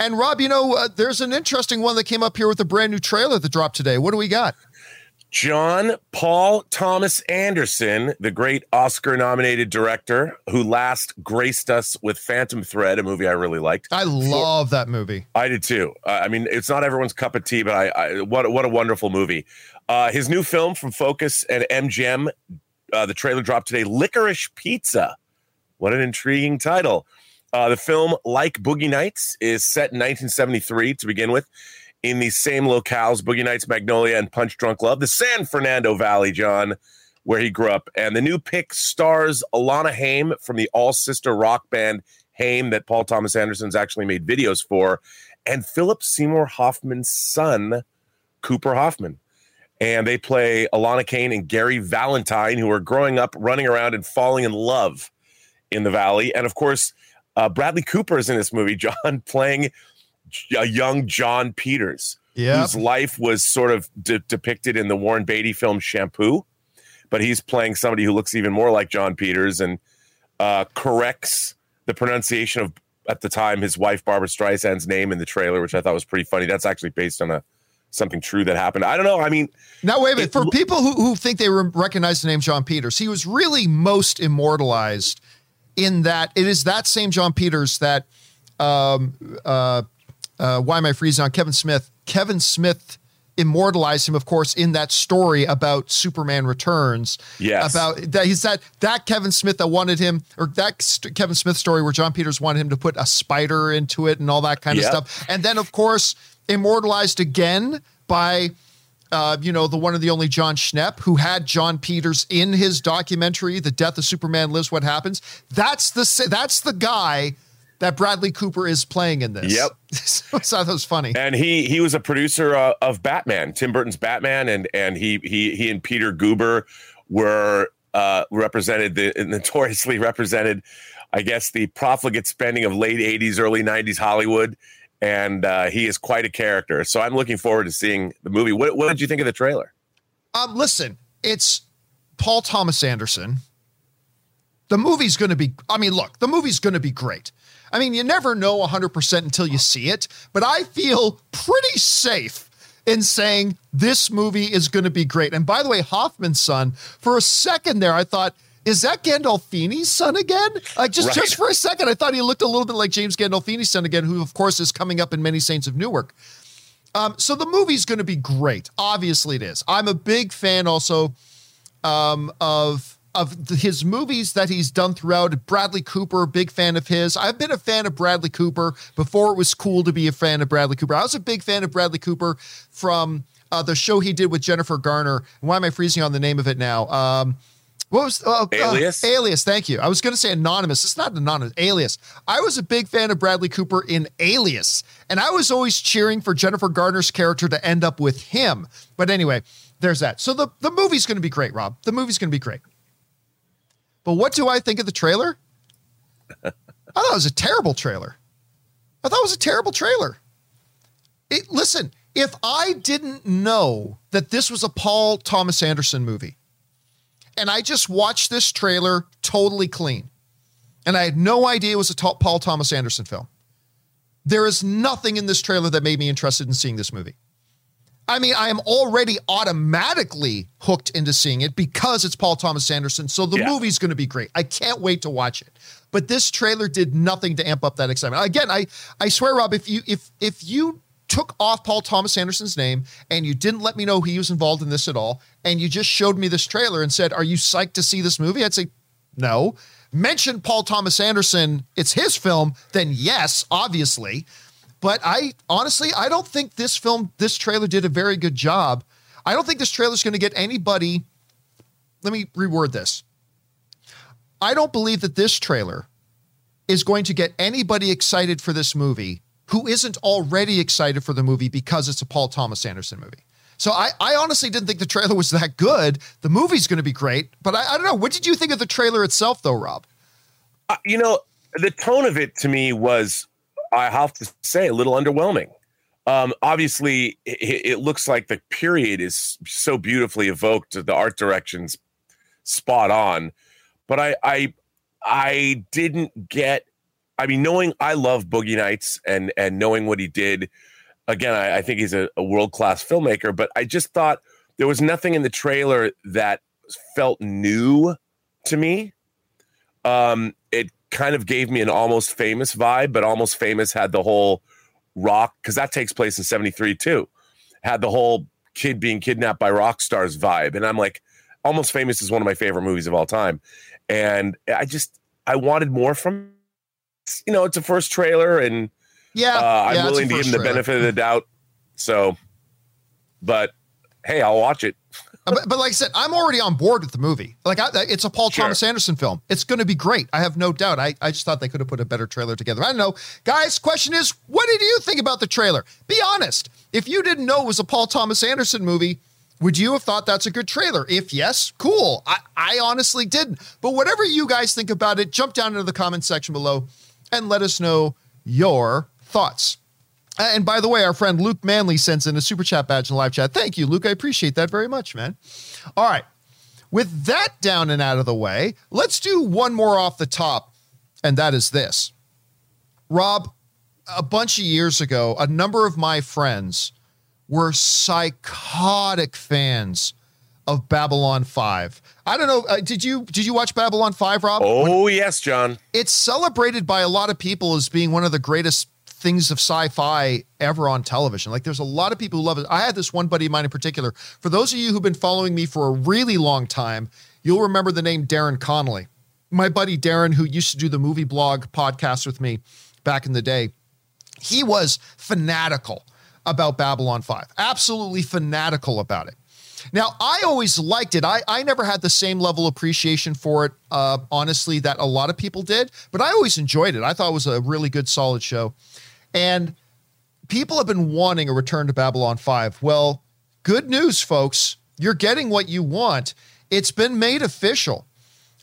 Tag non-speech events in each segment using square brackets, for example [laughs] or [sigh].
And Rob, you know, uh, there's an interesting one that came up here with a brand new trailer that dropped today. What do we got? John Paul Thomas Anderson, the great Oscar nominated director who last graced us with Phantom Thread, a movie I really liked. I love that movie. I did too. Uh, I mean, it's not everyone's cup of tea, but I, I what what a wonderful movie. Uh, his new film from Focus and MGM, uh, the trailer dropped today. Licorice Pizza. What an intriguing title. Uh, the film, like Boogie Nights, is set in 1973 to begin with in the same locales, Boogie Nights, Magnolia, and Punch Drunk Love, the San Fernando Valley, John, where he grew up. And the new pick stars Alana Haim from the all sister rock band Haim that Paul Thomas Anderson's actually made videos for, and Philip Seymour Hoffman's son, Cooper Hoffman. And they play Alana Kane and Gary Valentine, who are growing up, running around, and falling in love in the valley. And of course, uh, Bradley Cooper is in this movie, [laughs] John, playing a young Jon Peters, yep. whose life was sort of de- depicted in the Warren Beatty film Shampoo. But he's playing somebody who looks even more like Jon Peters and uh, corrects the pronunciation of, at the time, his wife Barbra Streisand's name in the trailer, which I thought was pretty funny. That's actually based on a something true that happened. I don't know. I mean, now wait a minute. For people who, who think they recognize the name John Peters, he was really most immortalized in that it is that same Jon Peters that um, uh, uh, why am I freezing on Kevin Smith? Kevin Smith immortalized him, of course, in that story about Superman Returns. Yes. About that, he's that that Kevin Smith that wanted him, or that st- Kevin Smith story where Jon Peters wanted him to put a spider into it and all that kind yep. of stuff. And then, of course, immortalized again by. Uh, you know, the one of the only Jon Schnepp, who had Jon Peters in his documentary, "The Death of Superman Lives What Happens." That's the that's the guy that Bradley Cooper is playing in this. Yep. [laughs] so that was funny. And he he was a producer uh, of Batman, Tim Burton's Batman, and and he he he and Peter Guber were uh, represented the [laughs] notoriously represented, I guess, the profligate spending of late '80s, early '90s Hollywood. And uh, he is quite a character. So I'm looking forward to seeing the movie. What, what did you think of the trailer? Um, listen, it's Paul Thomas Anderson. The movie's going to be, I mean, look, the movie's going to be great. I mean, you never know 100% until you see it, but I feel pretty safe in saying this movie is going to be great. And by the way, Hoffman's son, for a second there, I thought, is that Gandolfini's son again? Like just, right. just for a second, I thought he looked a little bit like James Gandolfini's son again, who of course is coming up in Many Saints of Newark. Um, so the movie's going to be great. Obviously, it is. I'm a big fan also um, of of his movies that he's done throughout. Bradley Cooper, big fan of his. I've been a fan of Bradley Cooper before it was cool to be a fan of Bradley Cooper. I was a big fan of Bradley Cooper from uh, the show he did with Jennifer Garner. Why am I freezing on the name of it now? Um, what was uh, Alias? Uh, Alias. Thank you. I was going to say Anonymous. It's not Anonymous. Alias. I was a big fan of Bradley Cooper in Alias, and I was always cheering for Jennifer Garner's character to end up with him. But anyway, there's that. So the the movie's going to be great, Rob. The movie's going to be great. But what do I think of the trailer? [laughs] I thought it was a terrible trailer. I thought it was a terrible trailer. It, listen, if I didn't know that this was a Paul Thomas Anderson movie, and I just watched this trailer totally clean, and I had no idea it was a Paul Thomas Anderson film, there is nothing in this trailer that made me interested in seeing this movie. I mean, I am already automatically hooked into seeing it because it's Paul Thomas Anderson. So the yeah. movie's going to be great. I can't wait to watch it. But this trailer did nothing to amp up that excitement. Again, I I swear, Rob, if you if if you took off Paul Thomas Anderson's name and you didn't let me know he was involved in this at all, and you just showed me this trailer and said, "Are you psyched to see this movie?" I'd say, "No." Mention Paul Thomas Anderson, it's his film, then yes, obviously. But I honestly, I don't think this film, this trailer did a very good job. I don't think this trailer is going to get anybody. Let me reword this. I don't believe that this trailer is going to get anybody excited for this movie who isn't already excited for the movie because it's a Paul Thomas Anderson movie. So I, I honestly didn't think the trailer was that good. The movie's going to be great, but I, I don't know. What did you think of the trailer itself, though, Rob? Uh, you know, the tone of it to me was I have to say, a little underwhelming. Um, obviously, it, it, looks like the period is so beautifully evoked. The art direction's spot on, but I, I, I didn't get I mean, knowing I love Boogie Nights and and knowing what he did, again, I, I think he's a, a world class filmmaker. But I just thought there was nothing in the trailer that felt new to me. Um, it kind of gave me an almost famous vibe, but almost famous had the whole rock because that takes place in 73 too. Had the whole kid being kidnapped by rock stars vibe. And I'm like, almost famous is one of my favorite movies of all time. And I just I wanted more from you know, it's a first trailer and yeah, uh, I'm yeah, willing to give him the benefit of the doubt. So but hey, I'll watch it. Uh, but, but, like I said, I'm already on board with the movie. Like, I, it's a Paul sure. Thomas Anderson film. It's going to be great. I have no doubt. I, I just thought they could have put a better trailer together. I don't know. Guys, question is, what did you think about the trailer? Be honest. If you didn't know it was a Paul Thomas Anderson movie, would you have thought that's a good trailer? If yes, cool. I, I honestly didn't. But whatever you guys think about it, jump down into the comment section below and let us know your thoughts. Uh, and by the way, our friend Luke Manley sends in a super chat badge in the live chat. Thank you, Luke. I appreciate that very much, man. All right. With that down and out of the way, let's do one more off the top, and that is this. Rob, a bunch of years ago, a number of my friends were psychotic fans of Babylon 5. I don't know, uh, did you did you watch Babylon 5, Rob? Oh, when, yes, John. It's celebrated by a lot of people as being one of the greatest things of sci-fi ever on television. Like there's a lot of people who love it. I had this one buddy of mine in particular. For those of you who've been following me for a really long time, you'll remember the name Darren Connolly. My buddy Darren, who used to do the movie blog podcast with me back in the day, he was fanatical about Babylon 5. Absolutely fanatical about it. Now, I always liked it. I, I never had the same level of appreciation for it, uh, honestly, that a lot of people did, but I always enjoyed it. I thought it was a really good, solid show. And people have been wanting a return to Babylon 5. Well, good news, folks. You're getting what you want. It's been made official.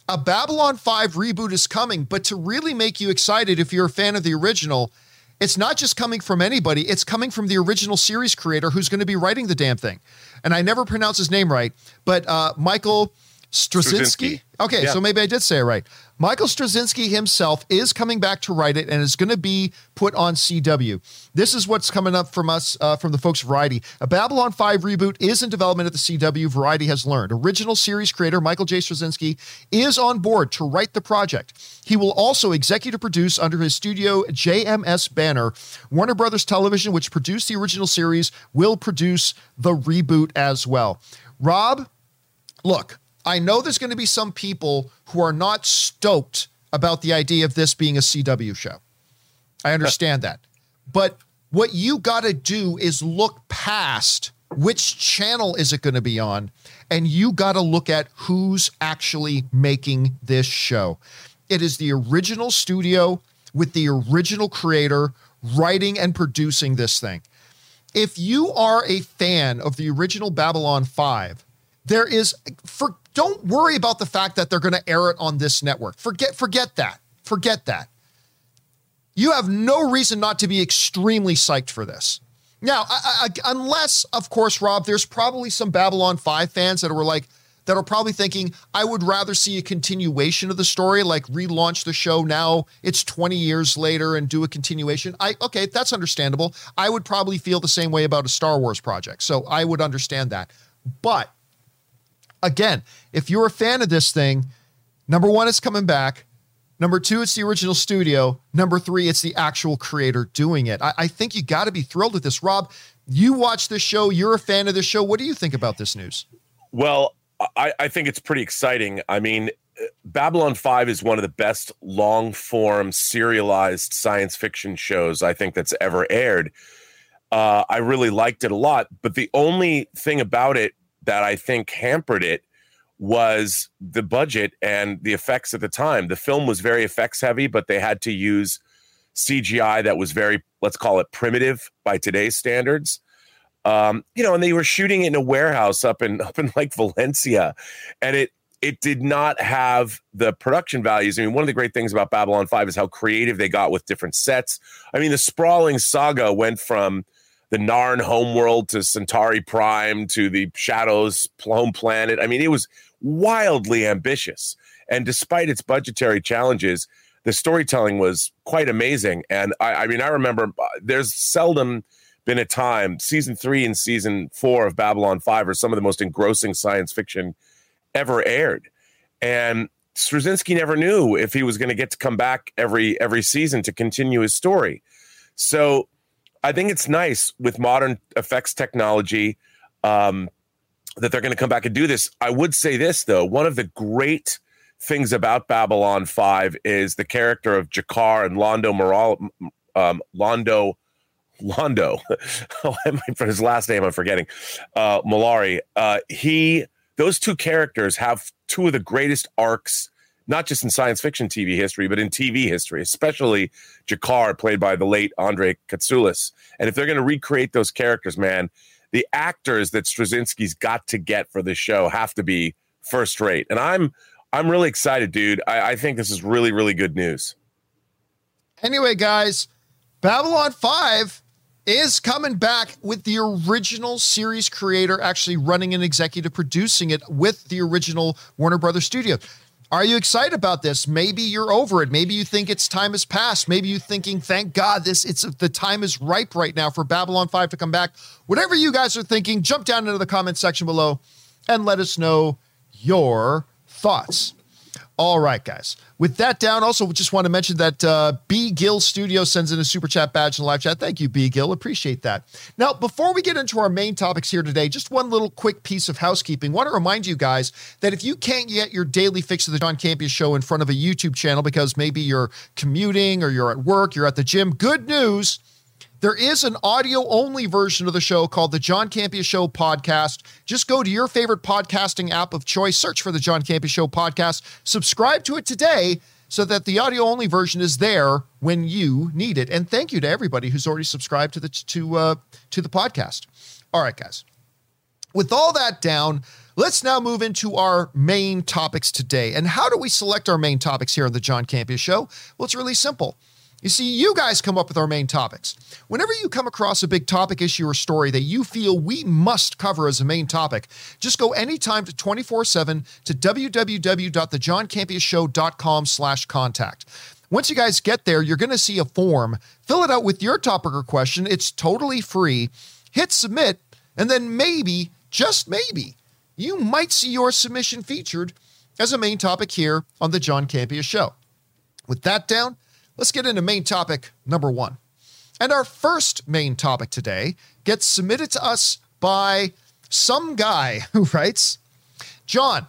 A Babylon 5 reboot is coming, but to really make you excited if you're a fan of the original, it's not just coming from anybody, it's coming from the original series creator who's going to be writing the damn thing. And I never pronounce his name right, but uh, Michael Straczynski. Okay, yeah. so maybe I did say it right. Michael Straczynski himself is coming back to write it and is going to be put on CW. This is what's coming up from us, uh, from the folks Variety. A Babylon 5 reboot is in development at the CW, Variety has learned. Original series creator Michael J. Straczynski is on board to write the project. He will also executive produce under his studio JMS banner. Warner Brothers Television, which produced the original series, will produce the reboot as well. Rob, look, I know there's going to be some people who are not stoked about the idea of this being a CW show. I understand that. But what you got to do is look past which channel is it going to be on and you got to look at who's actually making this show. It is the original studio with the original creator writing and producing this thing. If you are a fan of the original Babylon 5, there is for don't worry about the fact that they're going to air it on this network. Forget forget that. Forget that. You have no reason not to be extremely psyched for this. Now, I, I, unless, of course, Rob, there's probably some Babylon 5 fans that were like, that are probably thinking, I would rather see a continuation of the story, like relaunch the show now. It's 20 years later and do a continuation. I okay, that's understandable. I would probably feel the same way about a Star Wars project. So I would understand that. But again, if you're a fan of this thing, number one, it's coming back. Number two, it's the original studio. Number three, it's the actual creator doing it. I, I think you got to be thrilled with this. Rob, you watch this show, you're a fan of this show. What do you think about this news? Well, I, I think it's pretty exciting. I mean, Babylon 5 is one of the best long form serialized science fiction shows I think that's ever aired. Uh, I really liked it a lot, but the only thing about it that I think hampered it was the budget and the effects at the time. The film was very effects heavy, but they had to use CGI that was very, let's call it primitive by today's standards. Um, you know, and they were shooting in a warehouse up in [laughs] up in like Valencia, and it it did not have the production values. I mean, one of the great things about Babylon 5 is how creative they got with different sets. I mean, the sprawling saga went from the Narn homeworld to Centauri Prime to the Shadows home planet. I mean, it was wildly ambitious. And despite its budgetary challenges, the storytelling was quite amazing. And I, I mean, I remember uh, there's seldom been a time, season three and season four of Babylon 5 are some of the most engrossing science fiction ever aired. And Straczynski never knew if he was going to get to come back every every season to continue his story. So I think it's nice with modern effects technology um, that they're going to come back and do this. I would say this though: one of the great things about Babylon Five is the character of G'Kar and Londo Moral, um, Londo. Londo, [laughs] for his last name, I'm forgetting. Uh, Mollari. Uh, he, those two characters have two of the greatest arcs, not just in science fiction TV history, but in TV history, especially G'Kar, played by the late Andre Katsulas. And if they're going to recreate those characters, man, the actors that Straczynski's got to get for this show have to be first rate. And I'm I'm really excited, dude. I, I think this is really, really good news. Anyway, guys, Babylon 5 is coming back with the original series creator actually running and executive producing it with the original Warner Brothers studio. Are you excited about this? Maybe you're over it. Maybe you think its time has passed. Maybe you're thinking, "Thank God, this it's the time is ripe right now for Babylon 5 to come back." Whatever you guys are thinking, jump down into the comment section below and let us know your thoughts. All right, guys. With that down, also just want to mention that uh, B Gill Studio sends in a super chat badge in the live chat. Thank you, B Gill. Appreciate that. Now, before we get into our main topics here today, just one little quick piece of housekeeping. Want to remind you guys that if you can't get your daily fix of the John Campea Show in front of a YouTube channel because maybe you're commuting or you're at work, you're at the gym, good news there is an audio only version of the show called the John Campea Show Podcast. Just go to your favorite podcasting app of choice, search for the John Campea Show Podcast, subscribe to it today so that the audio only version is there when you need it. And thank you to everybody who's already subscribed to the to uh, to the podcast. All right, guys. With all that down, let's now move into our main topics today. And how do we select our main topics here on the John Campea Show? Well, it's really simple. You see, you guys come up with our main topics. Whenever you come across a big topic, issue, or story that you feel we must cover as a main topic, just go anytime to 24-7 to www.thejohncampeashow.com slash contact. Once you guys get there, you're going to see a form. Fill it out with your topic or question. It's totally free. Hit submit, and then maybe, just maybe, you might see your submission featured as a main topic here on the John Campea Show. With that down, Let's get into main topic number one. And our first main topic today gets submitted to us by some guy [laughs] who writes John,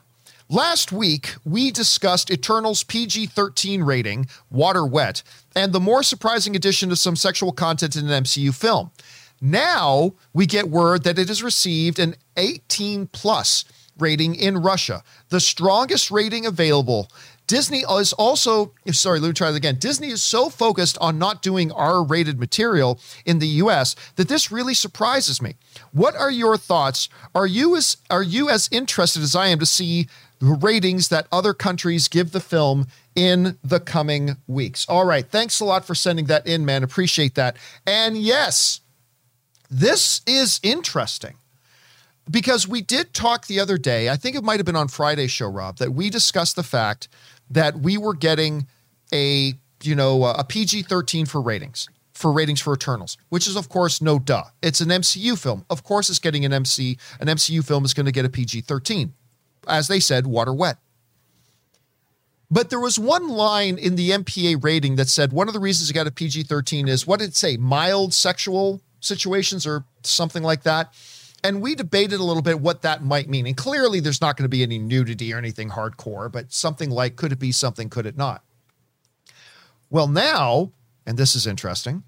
last week we discussed Eternal's PG 13 rating, Water Wet, and the more surprising addition of some sexual content in an MCU film. Now we get word that it has received an 18 plus rating in Russia, the strongest rating available. Disney is also, sorry, let me try that again. Disney is so focused on not doing R rated material in the US that this really surprises me. What are your thoughts? Are you as are you as interested as I am to see the ratings that other countries give the film in the coming weeks? All right. Thanks a lot for sending that in, man. Appreciate that. And yes, this is interesting because we did talk the other day, I think it might have been on Friday's show, Rob, that we discussed the fact that we were getting a you know a PG thirteen for ratings for ratings for Eternals, which is of course no duh. It's an MCU film. Of course, it's getting an MC an MCU film is going to get a PG thirteen, as they said, water wet. But there was one line in the MPA rating that said one of the reasons it got a PG 13 is what did it say? Mild sexual situations or something like that. And we debated a little bit what that might mean. And clearly, there's not going to be any nudity or anything hardcore, but something like could it be something, could it not? Well, now, and this is interesting,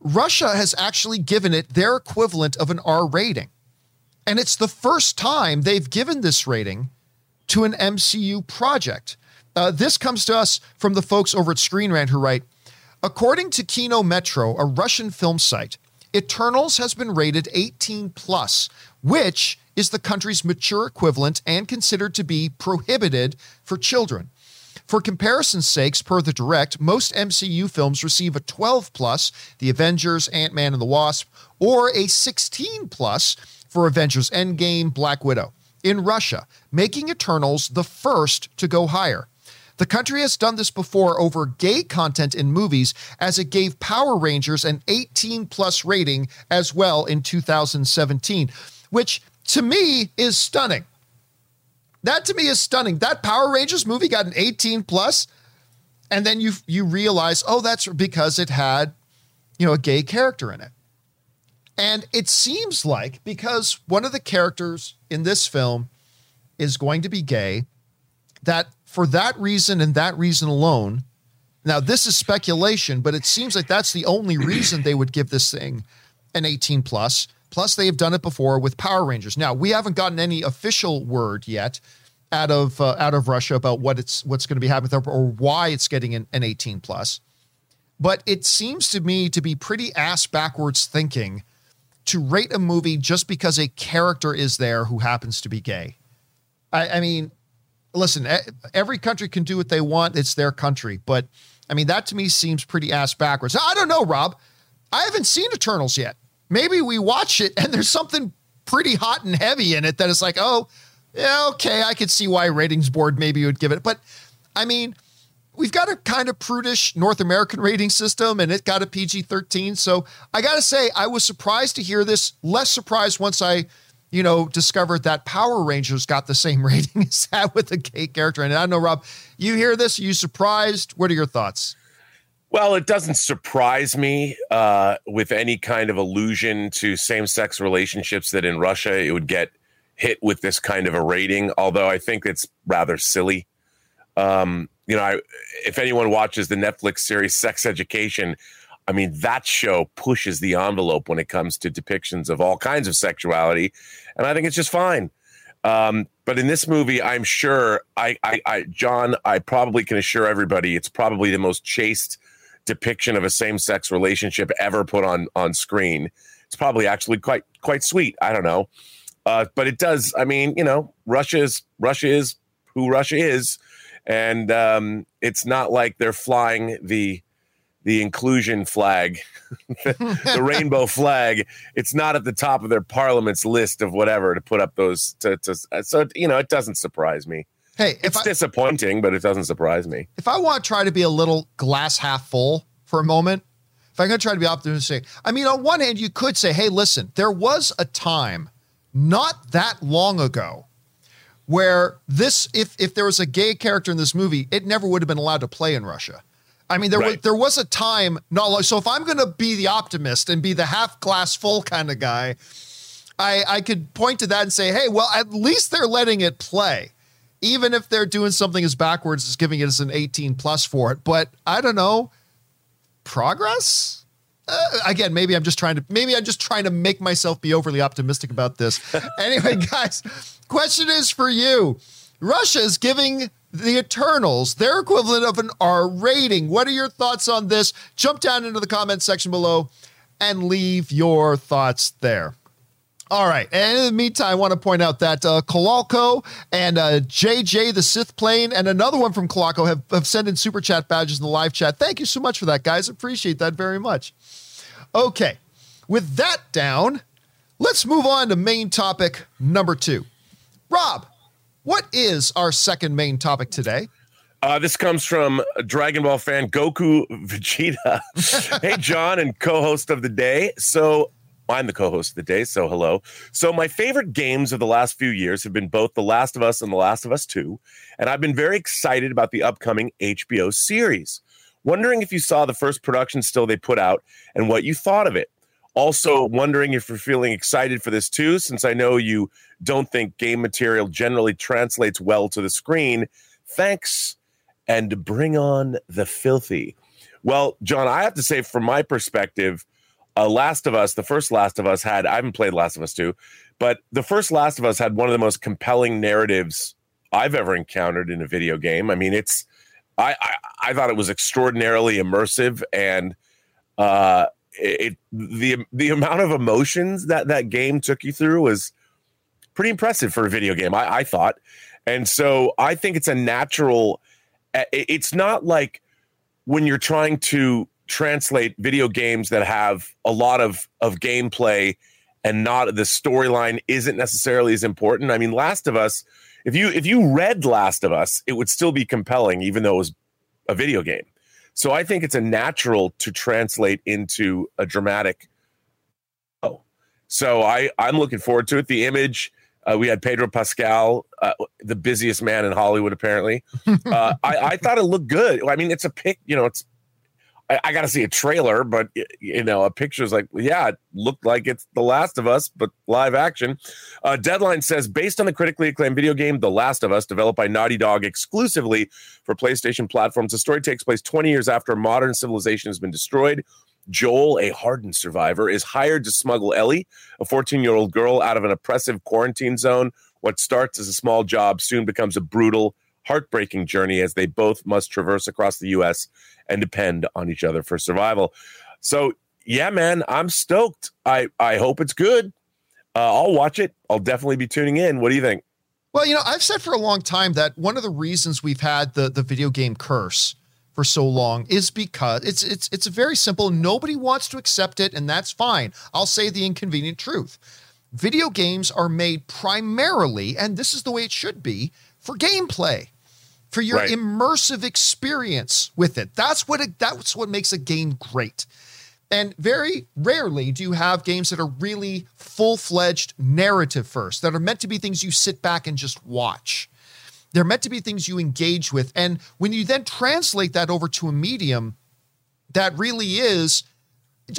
Russia has actually given it their equivalent of an R rating. And it's the first time they've given this rating to an MCU project. Uh, this comes to us from the folks over at Screen Rant who write According to Kino Metro, a Russian film site, Eternals has been rated 18 plus, which is the country's mature equivalent and considered to be prohibited for children. For comparison's sakes, per the direct, most MCU films receive a 12 plus, The Avengers, Ant Man and the Wasp, or a 16 plus for Avengers Endgame, Black Widow, in Russia, making Eternals the first to go higher. The country has done this before over gay content in movies, as it gave Power Rangers an 18 plus rating as well in 2017, which to me is stunning. That to me is stunning. That Power Rangers movie got an 18 plus, and then you you realize, oh, that's because it had, you know, a gay character in it. And it seems like because one of the characters in this film is going to be gay, that for that reason and that reason alone, now this is speculation, but it seems like that's the only reason they would give this thing an 18 plus. Plus, they have done it before with Power Rangers. Now, we haven't gotten any official word yet out of uh, out of Russia about what it's what's going to be happening or why it's getting an, an 18 plus. But it seems to me to be pretty ass backwards thinking to rate a movie just because a character is there who happens to be gay. I, I mean, listen, every country can do what they want. It's their country. But I mean, that to me seems pretty ass backwards. I don't know, Rob. I haven't seen Eternals yet. Maybe we watch it and there's something pretty hot and heavy in it that is like, oh, yeah, okay, I could see why ratings board maybe would give it. But I mean, we've got a kind of prudish North American rating system and it got a PG 13. So I got to say, I was surprised to hear this, less surprised once I, you know, discovered that Power Rangers got the same [laughs] rating as that with a gay character. And I don't know, Rob, you hear this? Are you surprised? What are your thoughts? Well, it doesn't surprise me uh, with any kind of allusion to same sex relationships that in Russia it would get hit with this kind of a rating, although I think it's rather silly. Um, you know, I, if anyone watches the Netflix series Sex Education, I mean, that show pushes the envelope when it comes to depictions of all kinds of sexuality. And I think it's just fine. Um, but in this movie, I'm sure I, I, I, John, I probably can assure everybody it's probably the most chaste depiction of a same-sex relationship ever put on on screen. It's probably actually quite quite sweet. I don't know, uh, but it does. I mean, you know, Russia is Russia is who Russia is and um, it's not like they're flying the the inclusion flag, [laughs] the rainbow flag. It's not at the top of their parliament's list of whatever to put up those. To, to so you know, it doesn't surprise me. Hey, it's I, disappointing, but it doesn't surprise me. If I want to try to be a little glass half full for a moment, if I'm going to try to be optimistic, I mean, on one hand, you could say, "Hey, listen, there was a time not that long ago." where this if if there was a gay character in this movie, it never would have been allowed to play in Russia. I mean, there right. was there was a time not like so. If I'm going to be the optimist and be the half glass full kind of guy, I I could point to that and say, hey, well, at least they're letting it play, even if they're doing something as backwards as giving it as an 18 plus for it. But I don't know, progress uh, again, maybe I'm just trying to maybe I'm just trying to make myself be overly optimistic about this. [laughs] anyway, guys, question is for you. Russia is giving the Eternals their equivalent of an R rating. What are your thoughts on this? Jump down into the comment section below and leave your thoughts there. All right. And in the meantime, I want to point out that uh, Kalalko and uh, JJ the Sith Plane and another one from Kalalko have, have sent in super chat badges in the live chat. Thank you so much for that, guys. Appreciate that very much. Okay, with that down, let's move on to main topic number two. Rob, what is our second main topic today? Uh, this comes from Dragon Ball fan Goku Vegeta. [laughs] hey, John, and co host of the day. So, I'm the co host of the day, so hello. So, my favorite games of the last few years have been both The Last of Us and The Last of Us 2. And I've been very excited about the upcoming HBO series. Wondering if you saw the first production still they put out and what you thought of it. Also, wondering if you're feeling excited for this too, since I know you don't think game material generally translates well to the screen. Thanks, and bring on the filthy. Well, John, I have to say, from my perspective, uh, Last of Us, the first Last of Us had, I haven't played Last of Us 2, but the first Last of Us had one of the most compelling narratives I've ever encountered in a video game. I mean, it's I, I, I thought it was extraordinarily immersive and uh, it the the amount of emotions that that game took you through was pretty impressive for a video game. I, I thought, and so I think it's a natural. Eh, it's not like when you're trying to translate video games that have a lot of of gameplay and not the storyline isn't necessarily as important. I mean, Last of Us if you if you read Last of Us, it would still be compelling, even though it was a video game. So I think it's a natural to translate into a dramatic. Oh, so I I'm looking forward to it. The image. Uh, we had Pedro Pascal, uh, the busiest man in Hollywood, apparently. [laughs] Uh, I, I thought it looked good. I mean, it's a pic. You know, it's I, I got to see a trailer, but you know, a picture is like, yeah, it looked like it's The Last of Us, but live action. Uh, Deadline says, based on the critically acclaimed video game The Last of Us, developed by Naughty Dog exclusively for PlayStation platforms, the story takes place 20 years after modern civilization has been destroyed. Joel, a hardened survivor, is hired to smuggle Ellie, a 14 year old girl, out of an oppressive quarantine zone. What starts as a small job soon becomes a brutal, heartbreaking journey as they both must traverse across the U.S. and depend on each other for survival. So, yeah, man, I'm stoked. I I hope it's good. Uh, I'll watch it. I'll definitely be tuning in. What do you think? Well, you know, I've said for a long time that one of the reasons we've had the the video game curse for so long is because it's it's it's very simple. Nobody wants to accept it, and that's fine. I'll say the inconvenient truth. Video games are made primarily, and this is the way it should be, for gameplay for your right. immersive experience with it. That's what it, that's what makes a game great. And very rarely do you have games that are really full-fledged narrative first, that are meant to be things you sit back and just watch. They're meant to be things you engage with. And when you then translate that over to a medium that really is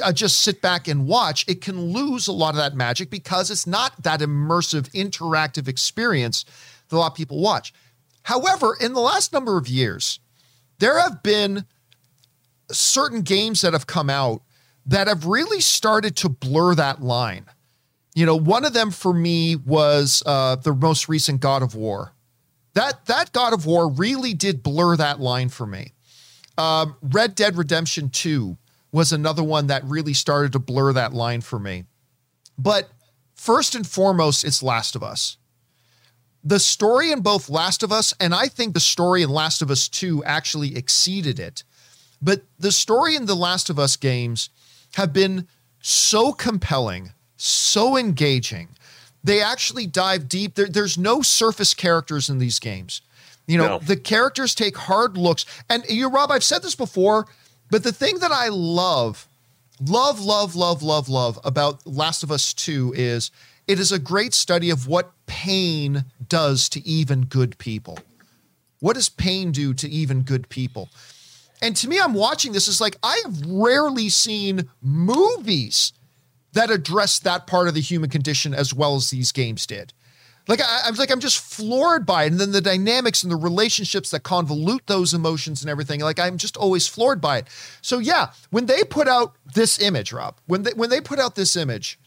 uh, just sit back and watch, it can lose a lot of that magic because it's not that immersive, interactive experience that a lot of people watch. However, in the last number of years, there have been certain games that have come out that have really started to blur that line. You know, one of them for me was uh, the most recent God of War. That that God of War really did blur that line for me. Um, Red Dead Redemption 2 was another one that really started to blur that line for me. But first and foremost, it's Last of Us the story in both Last of Us and I think the story in Last of Us 2 actually exceeded it. But the story in the Last of Us games have been so compelling, so engaging. They actually dive deep. There, there's no surface characters in these games. You know, no. the characters take hard looks. And you, Rob, I've said this before, but the thing that I love, love, love, love, love, love about Last of Us 2 is it is a great study of what pain does to even good people. What does pain do to even good people? And to me, I'm watching this, is like I have rarely seen movies that address that part of the human condition as well as these games did. Like I, I was like, I'm just floored by it. And then the dynamics and the relationships that convolute those emotions and everything. Like I'm just always floored by it. So yeah, when they put out this image, Rob, when they when they put out this image,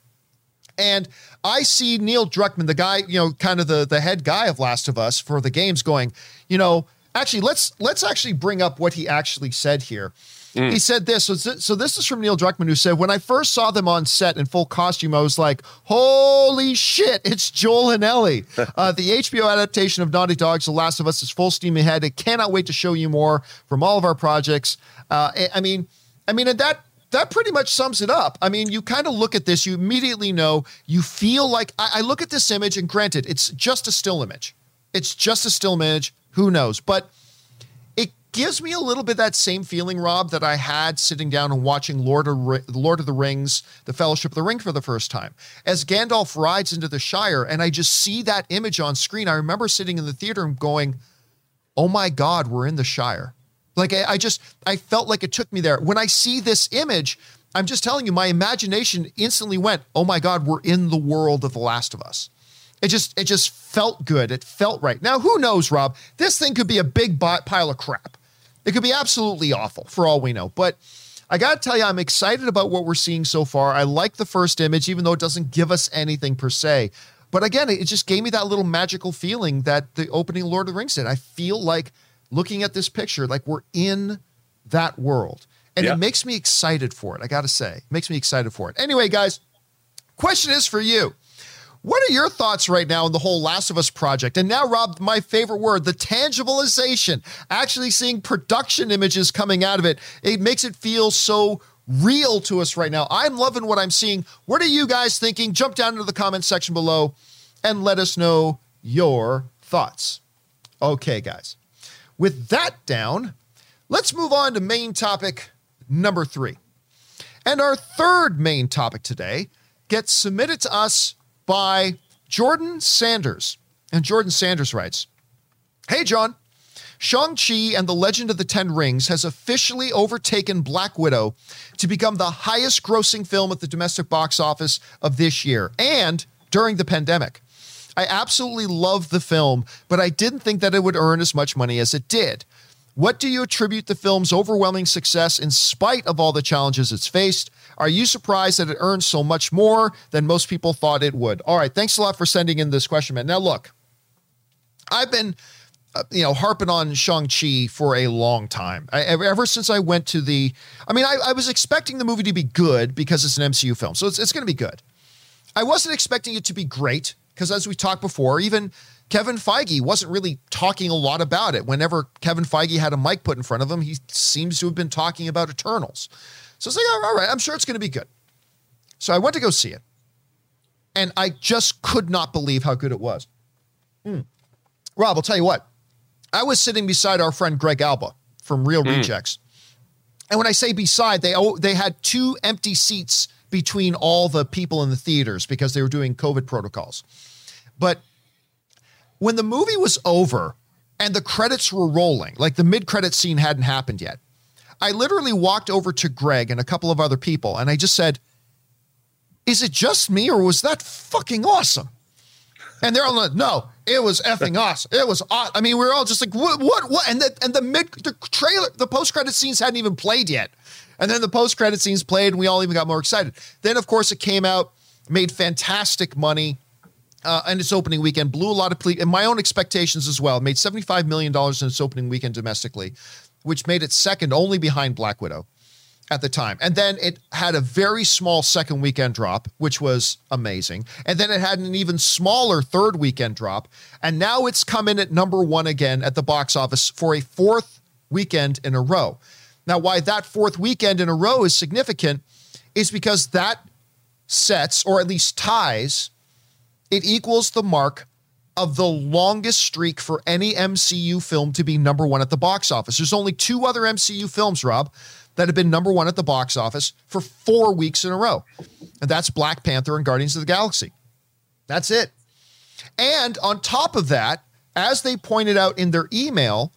and I see Neil Druckmann, the guy, you know, kind of the the head guy of Last of Us for the games, going, you know, actually let's let's actually bring up what he actually said here. Mm. He said this. So, so this is from Neil Druckmann, who said, "When I first saw them on set in full costume, I was like, holy shit, it's Joel and Ellie." [laughs] uh, the HBO adaptation of Naughty Dog's The Last of Us is full steam ahead. I cannot wait to show you more from all of our projects. Uh, I mean, I mean, at that that pretty much sums it up. I mean, you kind of look at this, you immediately know, you feel like I, I, look at this image, and granted, it's just a still image. It's just a still image. Who knows? But it gives me a little bit that same feeling, Rob, that I had sitting down and watching Lord of, Lord of the Rings, The Fellowship of the Ring for the first time. As Gandalf rides into the Shire, and I just see that image on screen, I remember sitting in the theater and going, oh my God, we're in the Shire. Like I, I just I felt like it took me there. When I see this image, I'm just telling you, my imagination instantly went, "Oh my God, we're in the world of The Last of Us." It just it just felt good. It felt right. Now, who knows, Rob? This thing could be a big pile of crap. It could be absolutely awful for all we know. But I got to tell you, I'm excited about what we're seeing so far. I like the first image, even though it doesn't give us anything per se. But again, it just gave me that little magical feeling that the opening Lord of the Rings did. I feel like looking at this picture like we're in that world. And it makes me excited for it. I got to say, it makes me excited for it. Anyway, guys, question is for you. What are your thoughts right now on the whole Last of Us project? And now, Rob, my favorite word, the tangibilization, actually seeing production images coming out of it. It makes it feel so real to us right now. I'm loving what I'm seeing. What are you guys thinking? Jump down into the comment section below and let us know your thoughts. Okay, guys. With that down, let's move on to main topic number three. And our third main topic today gets submitted to us by Jordan Sanders. And Jordan Sanders writes Hey, John. Shang-Chi and the Legend of the Ten Rings has officially overtaken Black Widow to become the highest grossing film at the domestic box office of this year and during the pandemic. I absolutely love the film, but I didn't think that it would earn as much money as it did. What do you attribute the film's overwhelming success in spite of all the challenges it's faced? Are you surprised that it earned so much more than most people thought it would? All right, thanks a lot for sending in this question, man. Now, look, I've been, uh, you know, harping on Shang-Chi for a long time. I, ever since I went to the, I mean, I, I, was expecting the movie to be good because it's an MCU film, so it's, it's going to be good. I wasn't expecting it to be great because, as we talked before, even Kevin Feige wasn't really talking a lot about it. Whenever Kevin Feige had a mic put in front of him, he seems to have been talking about Eternals. So it's like, all right, I'm sure it's going to be good. So I went to go see it. And I just could not believe how good it was. Mm. Rob, I'll tell you what. I was sitting beside our friend Greg Alba from Reel mm. Rejects. And when I say beside, they they had two empty seats between all the people in the theaters because they were doing COVID protocols. But when the movie was over and the credits were rolling, like the mid-credit scene hadn't happened yet, I literally walked over to Greg and a couple of other people and I just said, Is it just me or was that fucking awesome? And they're all like, No, it was effing awesome. It was, aw-. I mean, we are all just like, What, what, what? And the, and the mid, the trailer, the post credit scenes hadn't even played yet. And then the post credit scenes played and we all even got more excited. Then, of course, it came out, made fantastic money. Uh, and its opening weekend blew a lot of ple- and my own expectations as well. Made $75 million in its opening weekend domestically which made it second only behind Black Widow at the time. And then it had a very small second weekend drop, which was amazing. And then it had an even smaller third weekend drop. And now it's come in at number one again at the box office for a fourth weekend in a row. Now, why that fourth weekend in a row is significant is because that sets, or at least ties, it equals the mark of the longest streak for any MCU film to be number one at the box office. There's only two other MCU films, Rob, that have been number one at the box office for four weeks in a row. And that's Black Panther and Guardians of the Galaxy. That's it. And on top of that, as they pointed out in their email,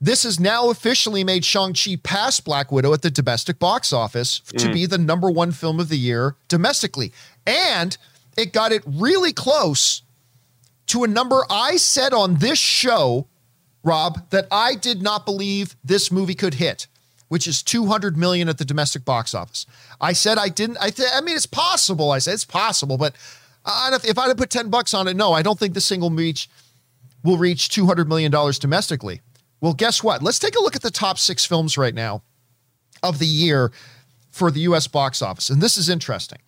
this has now officially made Shang-Chi pass Black Widow at the domestic box office mm. to be the number one film of the year domestically. And it got it really close to a number I said on this show, Rob, that I did not believe this movie could hit, which is 200 million at the domestic box office. I said I didn't. I, th- I mean, it's possible. I said it's possible, but if I'd have put 10 bucks on it, no, I don't think the single reach will reach 200 million dollars domestically. Well, guess what? Let's take a look at the top six films right now of the year for the US box office. And this is interesting.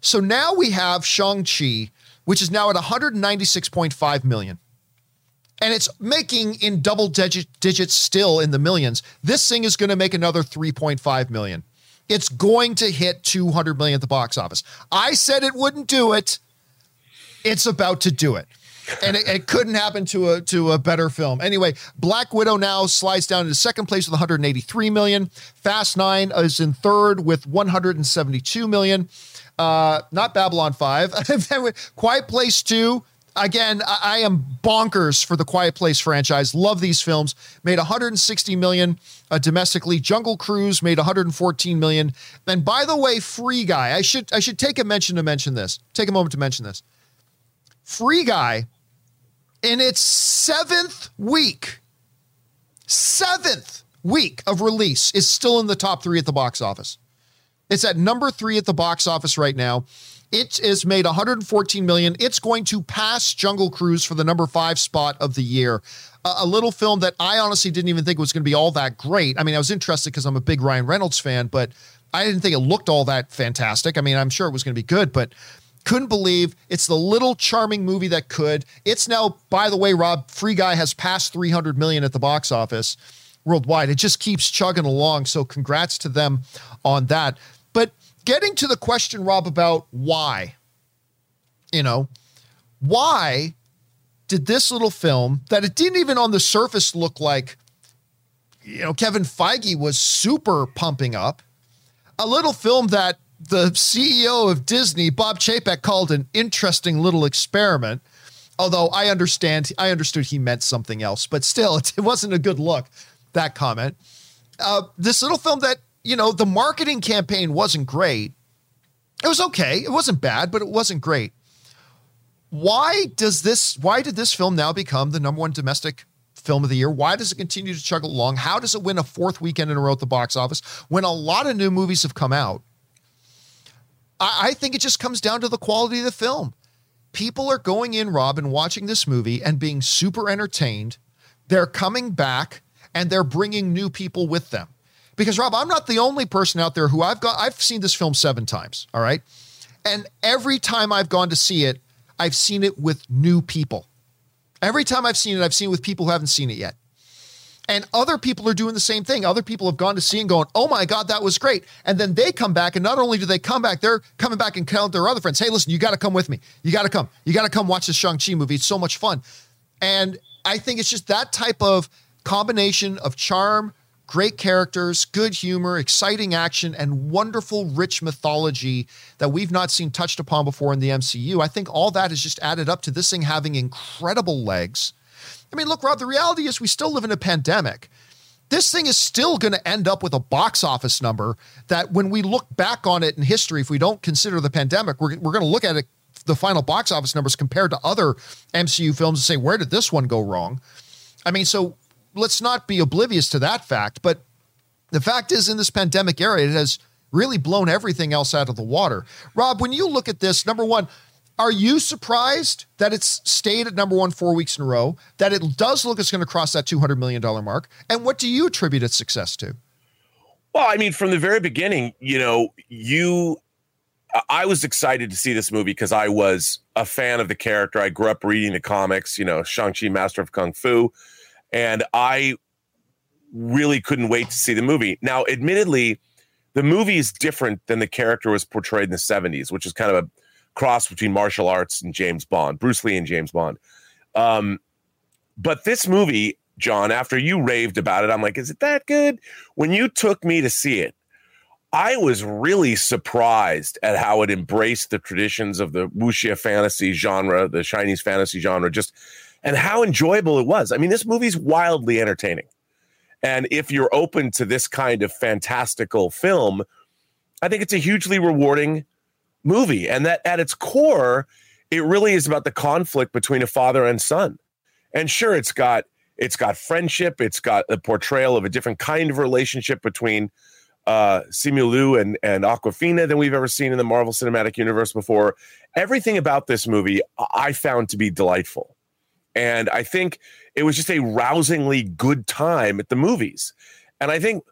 So now we have Shang-Chi which is now at 196.5 million. And it's making in double digit digits still in the millions. This thing is going to make another 3.5 million. It's going to hit 200 million at the box office. I said it wouldn't do it. It's about to do it. And it, it, couldn't happen to a to a better film. Anyway, Black Widow now slides down into second place with 183 million. Fast Nine is in third with 172 million. Uh, not Babylon 5. [laughs] Quiet Place 2. Again, I am bonkers for the Quiet Place franchise. Love these films. Made 160 million uh, domestically. Jungle Cruise made 114 million. And by the way, Free Guy. I should I should take a mention to mention this. Take a moment to mention this. Free Guy, in its seventh week, seventh week of release, is still in the top three at the box office. It's at number three at the box office right now. It is made 114 million. It's going to pass Jungle Cruise for the number five spot of the year. A, a little film that I honestly didn't even think was going to be all that great. I mean, I was interested because I'm a big Ryan Reynolds fan, but I didn't think it looked all that fantastic. I mean, I'm sure it was going to be good, but couldn't believe it's the little charming movie that could. It's now, by the way, Rob, Free Guy has passed 300 million at the box office worldwide. It just keeps chugging along. So congrats to them on that. But getting to the question, Rob, about why, you know, why did this little film that it didn't even on the surface look like, you know, Kevin Feige was super pumping up, a little film that the CEO of Disney, Bob Chapek, called an interesting little experiment. Although I understand, I understood he meant something else, but still, [laughs] it, wasn't a good look. That comment. Uh, this little film that you know the marketing campaign wasn't great. It was okay. It wasn't bad, but it wasn't great. Why does this? Why did this film now become the number one domestic film of the year? Why does it continue to chug along? How does it win a fourth weekend in a row at the box office when a lot of new movies have come out? I, I think it just comes down to the quality of the film. People are going in, Rob, and watching this movie and being super entertained. They're coming back and they're bringing new people with them. Because Rob, I'm not the only person out there who I've got. I've seen this film seven times. All right, and every time I've gone to see it, I've seen it with new people. Every time I've seen it, I've seen it with people who haven't seen it yet. And other people are doing the same thing. Other people have gone to see and going, oh my God, that was great. And then they come back. And not only do they come back, they're coming back and tell their other friends, hey, listen, you got to come with me. You got to come. You got to come watch this Shang-Chi movie. It's so much fun. And I think it's just that type of combination of charm, great characters, good humor, exciting action, and wonderful, rich mythology that we've not seen touched upon before in the MCU. I think all that has just added up to this thing having incredible legs I mean, look, Rob, the reality is we still live in a pandemic. This thing is still going to end up with a box office number that when we look back on it in history, if we don't consider the pandemic, we're, we're going to look at it, the final box office numbers compared to other MCU films and say, where did this one go wrong? I mean, so let's not be oblivious to that fact. But the fact is, in this pandemic era, it has really blown everything else out of the water. Rob, when you look at this, number one, are you surprised that it's stayed at number one four weeks in a row? That it does look it's going to cross that two hundred million dollar mark? And what do you attribute its success to? Well, I mean, from the very beginning, you know, you, I was excited to see this movie because I was a fan of the character. I grew up reading the comics, you know, Shang Chi, Master of Kung Fu, and I really couldn't wait to see the movie. Now, admittedly, the movie is different than the character was portrayed in the '70s, which is kind of a cross between martial arts and James Bond, Bruce Lee and James Bond. Um, but this movie, John, after you raved about it, I'm like, is it that good? When you took me to see it, I was really surprised at how it embraced the traditions of the wuxia fantasy genre, the Chinese fantasy genre, just and how enjoyable it was. I mean, this movie's wildly entertaining. And if you're open to this kind of fantastical film, I think it's a hugely rewarding movie. And that at its core, it really is about the conflict between a father and son. And sure, it's got it's got friendship, it's got a portrayal of a different kind of relationship between uh Simu Liu and, and Awkwafina than we've ever seen in the Marvel Cinematic Universe before. Everything about this movie I found to be delightful. And I think it was just a rousingly good time at the movies. And I think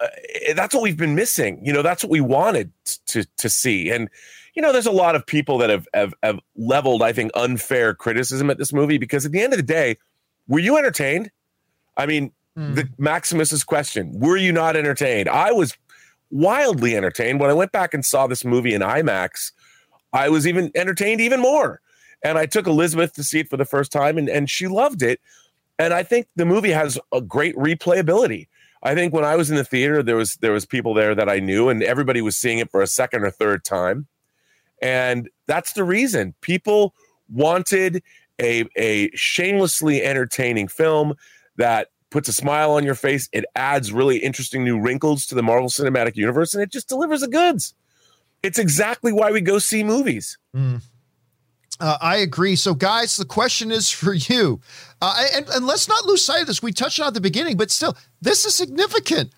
uh, that's what we've been missing. You know, that's what we wanted to to see. And you know, there's a lot of people that have have, have leveled, I think, unfair criticism at this movie because at the end of the day, were you entertained? I mean, mm. the Maximus's question: Were you not entertained? I was wildly entertained when I went back and saw this movie in IMAX. I was even entertained even more. And I took Elizabeth to see it for the first time, and, and she loved it. And I think the movie has a great replayability. I think when I was in the theater, there was there was people there that I knew, and everybody was seeing it for a second or third time, and that's the reason people wanted a a shamelessly entertaining film that puts a smile on your face. It adds really interesting new wrinkles to the Marvel Cinematic Universe, and it just delivers the goods. It's exactly why we go see movies. Mm. Uh, I agree. So, guys, the question is for you. Uh, and, and let's not lose sight of this. We touched on at the beginning, but still, this is significant.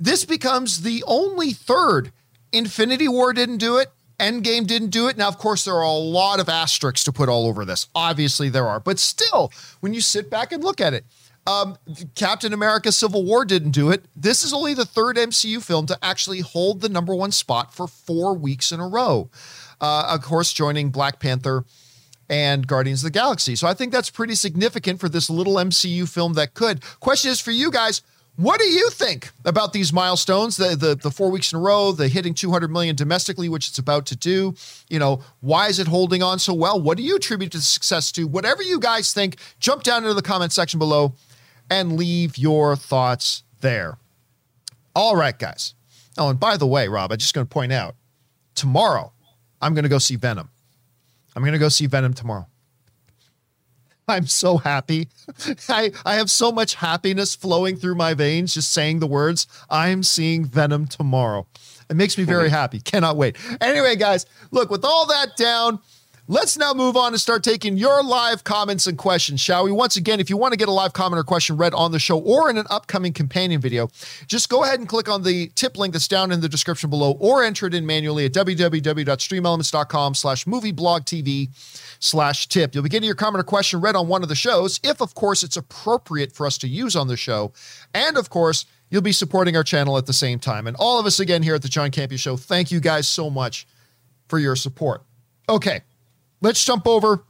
This becomes the only third. Infinity War didn't do it. Endgame didn't do it. Now, of course, there are a lot of asterisks to put all over this. Obviously, there are. But still, when you sit back and look at it, um, Captain America Civil War didn't do it. This is only the third MCU film to actually hold the number one spot for four weeks in a row uh, of course, joining Black Panther and Guardians of the Galaxy. So I think that's pretty significant for this little MCU film that could. Question is for you guys What do you think about these milestones? The, the the four weeks in a row, the hitting 200 million domestically, which it's about to do. You know, why is it holding on so well? What do you attribute the success to? Whatever you guys think, jump down into the comment section below and leave your thoughts there. All right, guys. Oh, and by the way, Rob, I'm just going to point out tomorrow I'm going to go see Venom. I'm going to go see Venom tomorrow. I'm so happy. [laughs] I, I have so much happiness flowing through my veins just saying the words, I'm seeing Venom tomorrow. It makes me very happy. Cannot wait. Anyway, guys, look, with all that down, Let's now move on and start taking your live comments and questions, shall we? Once again, if you want to get a live comment or question read on the show or in an upcoming companion video, just go ahead and click on the tip link that's down in the description below or enter it in manually at www.streamelements.com slash movieblogtv slash tip. You'll be getting your comment or question read on one of the shows, if, of course, it's appropriate for us to use on the show. And, of course, you'll be supporting our channel at the same time. And all of us again here at the John Campea Show, thank you guys so much for your support. Okay let's jump over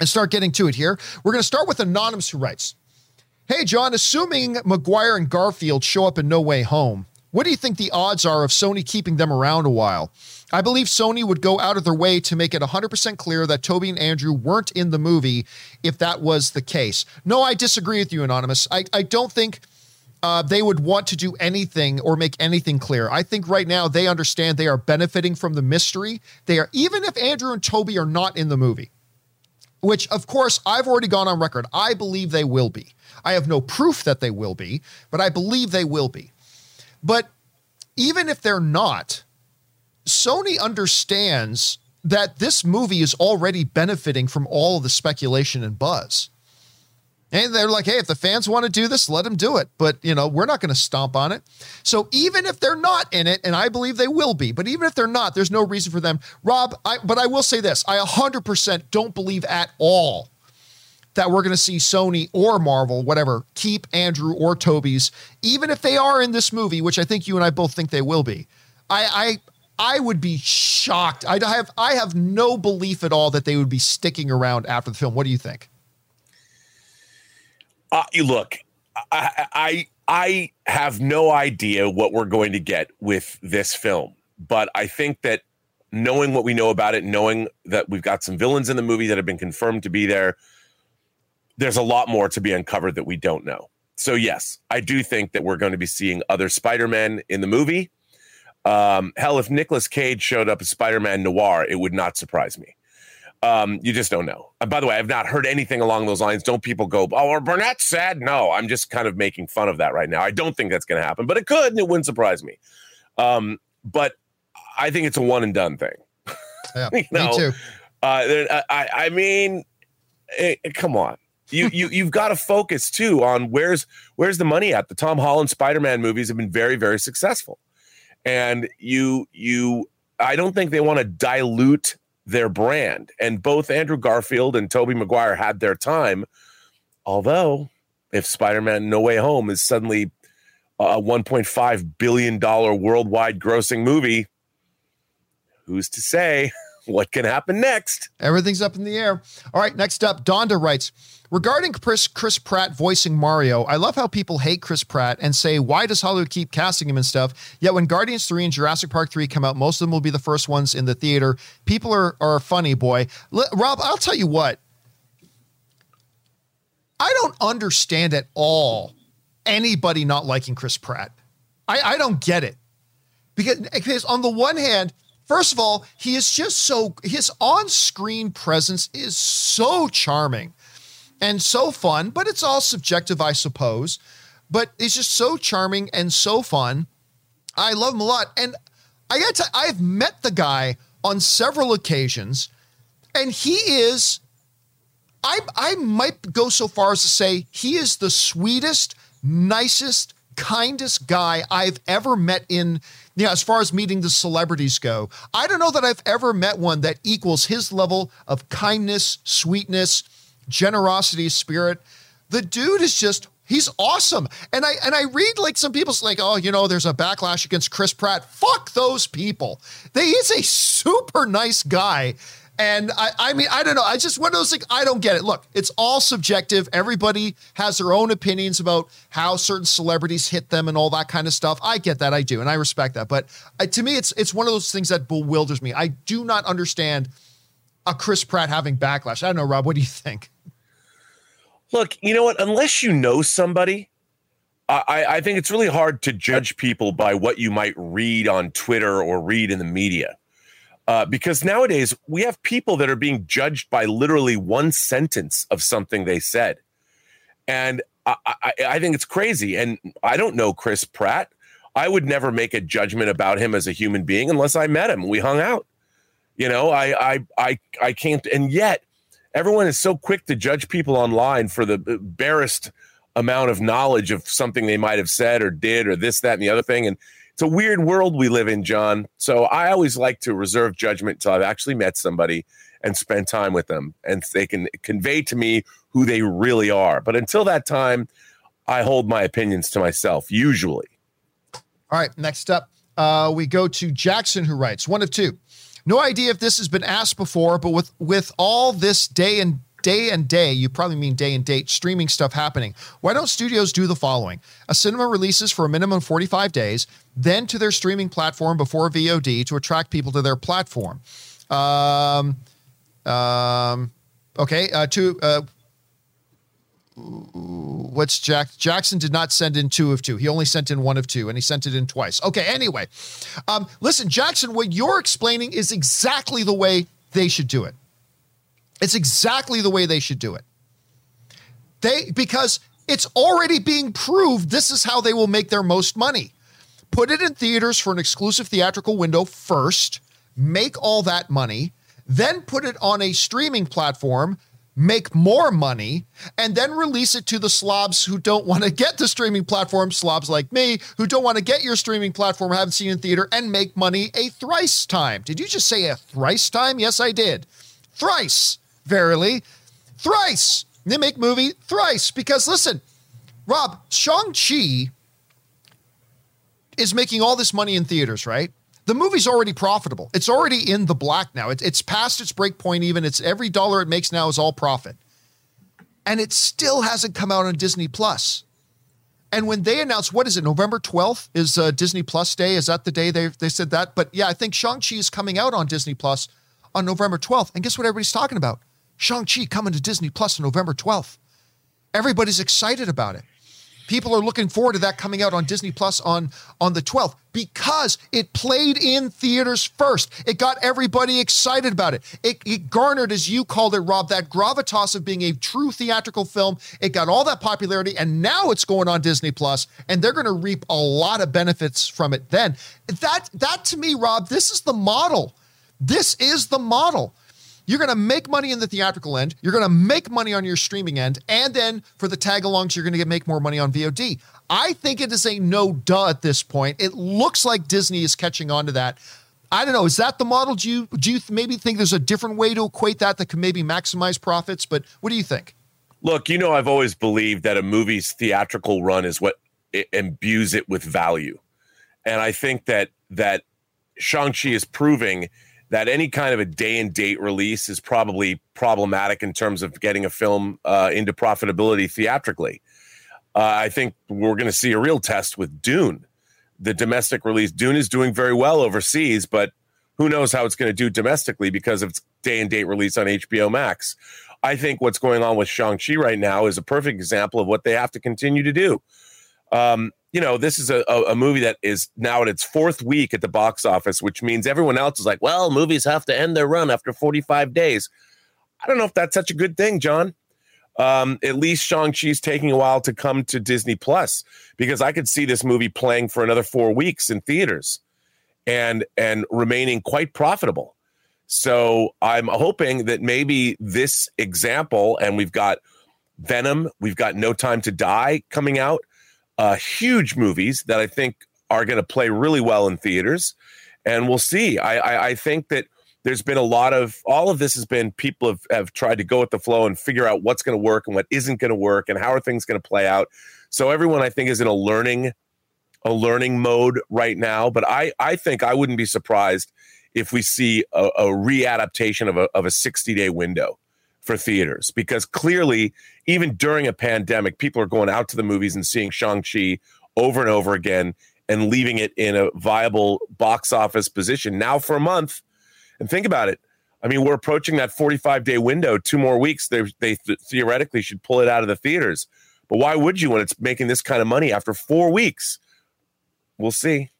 and start getting to it here. We're going to start with Anonymous who writes Hey, John, assuming Maguire and Garfield show up in No Way Home, what do you think the odds are of Sony keeping them around a while? I believe Sony would go out of their way to make it 100% clear that Tobey and Andrew weren't in the movie if that was the case. No, I disagree with you, Anonymous. I, I don't think uh, they would want to do anything or make anything clear. I think right now they understand they are benefiting from the mystery. They are, even if Andrew and Tobey are not in the movie, which of course I've already gone on record. I believe they will be. I have no proof that they will be, but I believe they will be. But even if they're not, Sony understands that this movie is already benefiting from all the speculation and buzz. And they're like, hey, if the fans want to do this, let them do it. But, you know, we're not going to stomp on it. So even if they're not in it, and I believe they will be, but even if they're not, there's no reason for them. Rob, I, but I will say this I 100% don't believe at all that we're going to see Sony or Marvel, whatever, keep Andrew or Tobey's, even if they are in this movie, which I think you and I both think they will be. I, I, I would be shocked. I have, I have no belief at all that they would be sticking around after the film. What do you think? Uh, look, I, I I have no idea what we're going to get with this film, but I think that knowing what we know about it, knowing that we've got some villains in the movie that have been confirmed to be there, there's a lot more to be uncovered that we don't know. So yes, I do think that we're going to be seeing other Spider-Men in the movie. Um, hell, if Nicolas Cage showed up as Spider-Man Noir, it would not surprise me. Um, you just don't know. And by the way, I've not heard anything along those lines. Don't people go, oh, or Burnett said no. I'm just kind of making fun of that right now. I don't think that's going to happen, but it could, and it wouldn't surprise me. Um, but I think it's a one and done thing. Yeah, [laughs] you know, me too. Uh, I, I mean, it, it, come on. You you you've got to focus too on where's where's the money at. The Tom Holland Spider-Man movies have been very very successful, and you you I don't think they want to dilute their brand. And both Andrew Garfield and Tobey Maguire had their time. Although, if Spider Man No Way Home is suddenly a $1.5 billion worldwide grossing movie, who's to say [laughs] what can happen next? Everything's up in the air. All right, next up, Donda writes Regarding Chris, Chris Pratt voicing Mario, I love how people hate Chris Pratt and say, why does Hollywood keep casting him and stuff? Yet when Guardians 3 and Jurassic Park 3 come out, most of them will be the first ones in the theater. People are, are funny, boy. L- Rob, I'll tell you what. I don't understand at all anybody not liking Chris Pratt. I, I don't get it. Because, because on the one hand, first of all, he is just so, his on screen presence is so charming and so fun, but it's all subjective, I suppose. But it's just so charming and so fun. I love him a lot. And I got to, I've met the guy on several occasions, and he is, I, I might go so far as to say he is the sweetest, nicest, kindest guy I've ever met in, know, as far as meeting the celebrities go. I don't know that I've ever met one that equals his level of kindness, sweetness, generosity, spirit. The dude is just he's awesome. And I and I read like some people's like, oh, you know, there's a backlash against Chris Pratt. Fuck those people. They is a super nice guy. And I, I mean, I don't know. I just one of those things. I don't get it. Look, it's all subjective. Everybody has their own opinions about how certain celebrities hit them and all that kind of stuff. I get that. I do, and I respect that. But uh, to me, it's it's one of those things that bewilders me. I do not understand a Chris Pratt having backlash. I don't know, Rob. What do you think? Look, you know what? Unless you know somebody, I, I think it's really hard to judge people by what you might read on Twitter or read in the media. Uh, because nowadays we have people that are being judged by literally one sentence of something they said. And I, I, I think it's crazy. And I don't know Chris Pratt. I would never make a judgment about him as a human being unless I met him. We hung out. You know, I I I I can't and yet everyone is so quick to judge people online for the barest amount of knowledge of something they might have said or did or this, that, and the other thing. And it's a weird world we live in, John. So I always like to reserve judgment until I've actually met somebody and spent time with them and they can convey to me who they really are. But until that time, I hold my opinions to myself, usually. All right, next up, uh, we go to Jackson, who writes one of two. No idea if this has been asked before, but with with all this day and day and day, you probably mean day and date streaming stuff happening. Why don't studios do the following? A cinema releases for a minimum of 45 days, then to their streaming platform before VOD to attract people to their platform. Um, um, okay, uh, uh, what's Jack Jackson did not send in two of two. He only sent in one of two, and he sent it in twice. Okay, anyway, um, listen, Jackson, what you're explaining is exactly the way they should do it. It's exactly the way they should do it. They because it's already being proved this is how they will make their most money. Put it in theaters for an exclusive theatrical window first, make all that money, then put it on a streaming platform make more money, and then release it to the slobs who don't want to get the streaming platform, slobs like me, who don't want to get your streaming platform, haven't seen in theater, and make money a thrice time. Did you just say a thrice time? Yes, I did. Thrice, verily. Thrice. They make movie thrice. Because listen, Rob, Shang-Chi is making all this money in theaters, right? the movie's already profitable. It's already in the black now. It, it's past its break point even. It's every dollar it makes now is all profit. And it still hasn't come out on Disney Plus. And when they announced, what is it, November 12th is uh, Disney Plus Day? Is that the day they, they said that? But yeah, I think Shang-Chi is coming out on Disney Plus on November 12th. And guess what everybody's talking about? Shang-Chi coming to Disney Plus on November 12th. Everybody's excited about it. People are looking forward to that coming out on Disney Plus on on the 12th because it played in theaters first. It got everybody excited about it. It, it garnered, as you called it, Rob, that gravitas of being a true theatrical film. It got all that popularity, and now it's going on Disney Plus, and they're going to reap a lot of benefits from it. Then that that to me, Rob, this is the model. This is the model. You're going to make money in the theatrical end. You're going to make money on your streaming end. And then for the tag alongs, you're going to get make more money on VOD. I think it is a no duh at this point. It looks like Disney is catching on to that. I don't know. Is that the model? Do you do you maybe think there's a different way to equate that that can maybe maximize profits? But what do you think? Look, you know, I've always believed that a movie's theatrical run is what imbues it with value, and I think that that Shang Chi is proving that any kind of a day and date release is probably problematic in terms of getting a film uh, into profitability theatrically. Uh, I think we're going to see a real test with Dune, the domestic release. Dune is doing very well overseas, but who knows how it's going to do domestically because of its day and date release on HBO Max. I think what's going on with Shang-Chi right now is a perfect example of what they have to continue to do. Um, you know, this is a, a, movie that is now at its fourth week at the box office, which means everyone else is like, well, movies have to end their run after 45 days. I don't know if that's such a good thing, John. Um, at least Shang-Chi's taking a while to come to Disney Plus because I could see this movie playing for another four weeks in theaters and and remaining quite profitable. So I'm hoping that maybe this example, and we've got Venom, we've got No Time to Die coming out uh, huge movies that I think are going to play really well in theaters, and we'll see. I, I, I think that there's been a lot of all of this has been people have, have tried to go with the flow and figure out what's going to work and what isn't going to work and how are things going to play out. So everyone I think is in a learning a learning mode right now. But I I think I wouldn't be surprised if we see a, a readaptation of a, of a 60 day window for theaters because clearly, even during a pandemic, people are going out to the movies and seeing Shang-Chi over and over again and leaving it in a viable box office position now for a month. And think about it. I mean, we're approaching that 45 day window, two more weeks. They, they th- theoretically should pull it out of the theaters. But why would you when it's making this kind of money after four weeks? We'll see.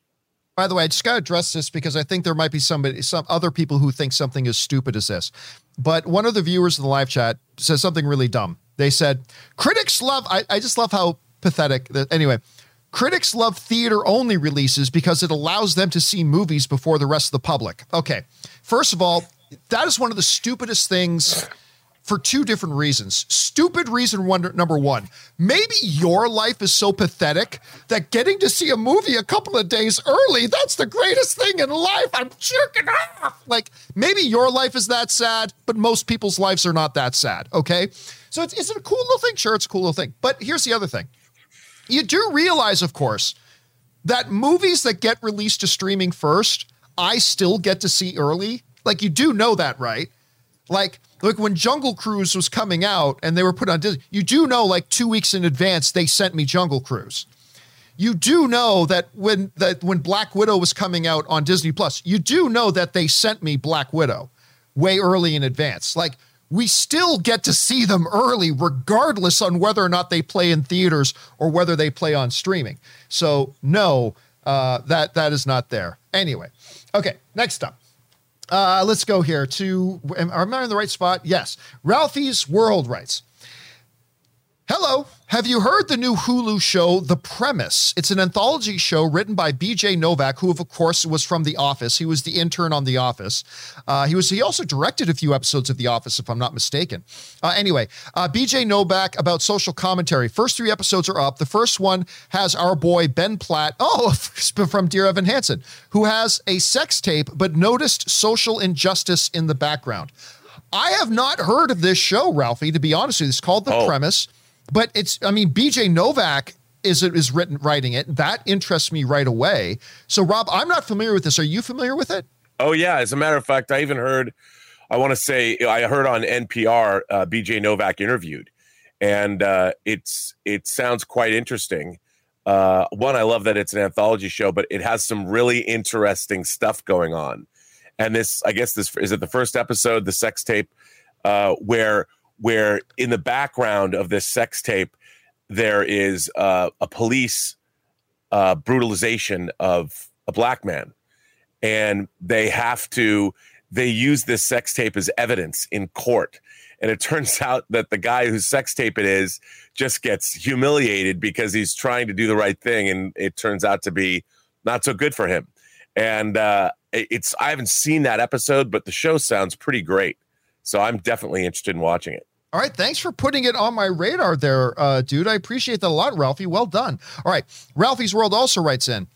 By the way, I just got to address this because I think there might be somebody, some other people who think something as stupid as this. But one of the viewers in the live chat says something really dumb. They said, critics love, I, I just love how pathetic anyway, critics love theater only releases because it allows them to see movies before the rest of the public. Okay. First of all, that is one of the stupidest things for two different reasons. Stupid reason one, number one, maybe your life is so pathetic that getting to see a movie a couple of days early, that's the greatest thing in life. I'm jerking off. Like maybe your life is that sad, but most people's lives are not that sad. Okay. So it's, is it a cool little thing? Sure, it's a cool little thing. But here's the other thing. You do realize, of course, that movies that get released to streaming first, I still get to see early. Like you do know that, right? Like, like when Jungle Cruise was coming out and they were put on Disney, you do know like two weeks in advance they sent me Jungle Cruise. You do know that when that when Black Widow was coming out on Disney Plus, you do know that they sent me Black Widow way early in advance. Like we still get to see them early, regardless on whether or not they play in theaters or whether they play on streaming. So no, uh, that that is not there. Anyway, okay, next up. Uh, let's go here to. Am, I in the right spot? Yes. Ralphie's World writes. Hello. Have you heard the new Hulu show, The Premise? It's an anthology show written by B.J. Novak, who, of course, was from The Office. He was the intern on The Office. Uh, he was. He also directed a few episodes of The Office, if I'm not mistaken. Uh, anyway, uh, B.J. Novak about social commentary. First three episodes are up. The first one has our boy Ben Platt, [laughs] oh, from Dear Evan Hansen, who has a sex tape but noticed social injustice in the background. I have not heard of this show, Ralphie. To be honest with you, it's called The Oh. Premise. But it's, I mean, BJ Novak is is written writing it. That interests me right away. So, Rob, I'm not familiar with this. Are you familiar with it? Oh yeah, as a matter of fact, I even heard. I want to say I heard on NPR uh, BJ Novak interviewed, and uh, it's it sounds quite interesting. Uh, one, I love that it's an anthology show, but it has some really interesting stuff going on. And this, I guess, this is it. The first episode, the sex tape, uh, where where in the background of this sex tape there is uh, a police uh, brutalization of a black man. And they have to they use this sex tape as evidence in court. And it [laughs] turns out that the guy whose sex tape it is just gets humiliated because he's trying to do the right thing. And it turns out to be not so good for him. And uh, it's i haven't seen that episode but the show sounds pretty great so i'm definitely interested in watching it All right. Thanks for putting it on my radar there, uh, dude. I appreciate that a lot, Ralphie. Well done. All right. Ralphie's World also writes in.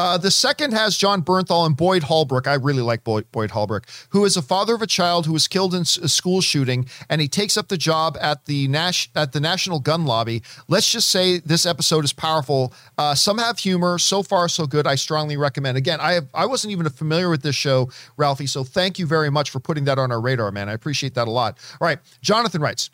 Uh, the second has Jon Bernthal and Boyd Holbrook. I really like Boyd, Boyd Holbrook, who is a father of a child who was killed in a school shooting, and he takes up the job at the Nash at the National Gun Lobby. Let's just say this episode is powerful. Uh, some have humor. So far, so good. I strongly recommend. Again, I have, I wasn't even familiar with this show, Ralphie. So thank you very much for putting that on our radar, man. I appreciate that a lot. All right, Jonathan writes.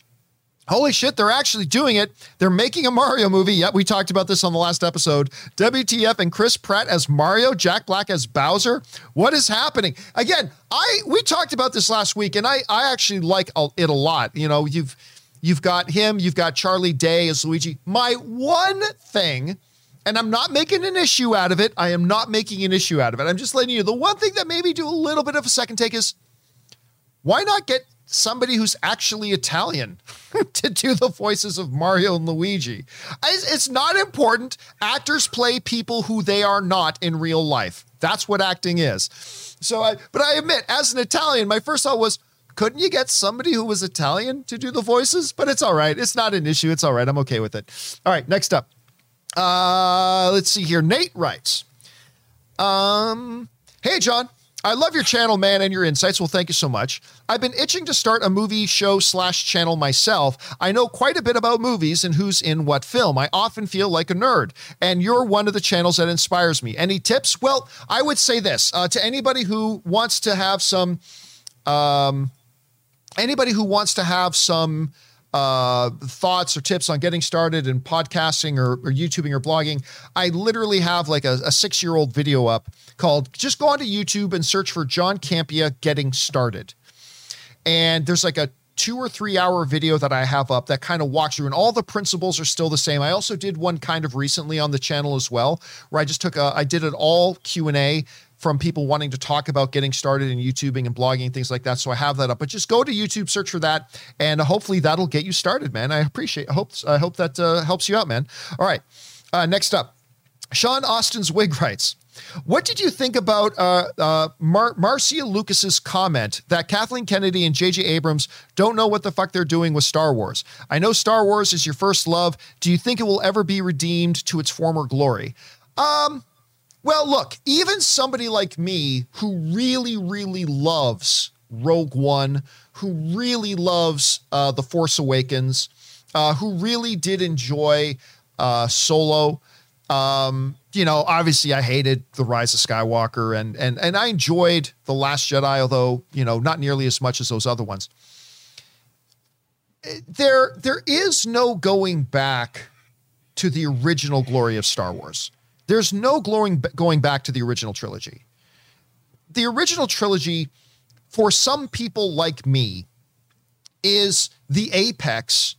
Holy shit, they're actually doing it. They're making a Mario movie. Yep, we talked about this on the last episode. WTF and Chris Pratt as Mario, Jack Black as Bowser. What is happening? Again, I we talked about this last week and I I actually like it a lot. You know, you've you've got him, you've got Charlie Day as Luigi. My one thing and I'm not making an issue out of it. I am not making an issue out of it. I'm just letting you. The one thing that maybe do a little bit of a second take is why not get somebody who's actually Italian [laughs] to do the voices of Mario and Luigi? It's not important. Actors play people who they are not in real life. That's what acting is. So, I, but I admit, as an Italian, my first thought was, couldn't you get somebody who was Italian to do the voices? But it's all right. It's not an issue. It's all right. I'm okay with it. All right, next up. Uh, let's see here. Nate writes, um, Hey, John. I love your channel, man, and your insights. Well, thank you so much. I've been itching to start a movie show slash channel myself. I know quite a bit about movies and who's in what film. I often feel like a nerd, and you're one of the channels that inspires me. Any tips? Well, I would say this uh, to anybody who wants to have some, um, anybody who wants to have some uh, thoughts or tips on getting started in podcasting or, or YouTubing or blogging, I literally have like a, a six year old video up called Just Go onto YouTube and search for John Campea Getting Started. And there's like a two or three hour video that I have up that kind of walks through, and all the principles are still the same. I also did one kind of recently on the channel as well, where I just took a, I did it all Q and A from people wanting to talk about getting started in YouTubing and blogging things like that. So I have that up. But just go to YouTube, search for that, and hopefully that'll get you started, man. I appreciate. I hope I hope that uh, helps you out, man. All right. Uh, next up, Sean Austin's wig writes. What did you think about uh, uh, Mar- Marcia Lucas's comment that Kathleen Kennedy and J.J. Abrams don't know what the fuck they're doing with Star Wars? I know Star Wars is your first love. Do you think it will ever be redeemed to its former glory? Um, well, look, even somebody like me who really, really loves Rogue One, who really loves uh, The Force Awakens, uh, who really did enjoy uh, Solo. Um, you know, obviously, I hated The Rise of Skywalker, and and and I enjoyed The Last Jedi, although you know, not nearly as much as those other ones. There, there is no going back to the original glory of Star Wars. There's no glowing, going back to the original trilogy. The original trilogy, for some people like me, is the apex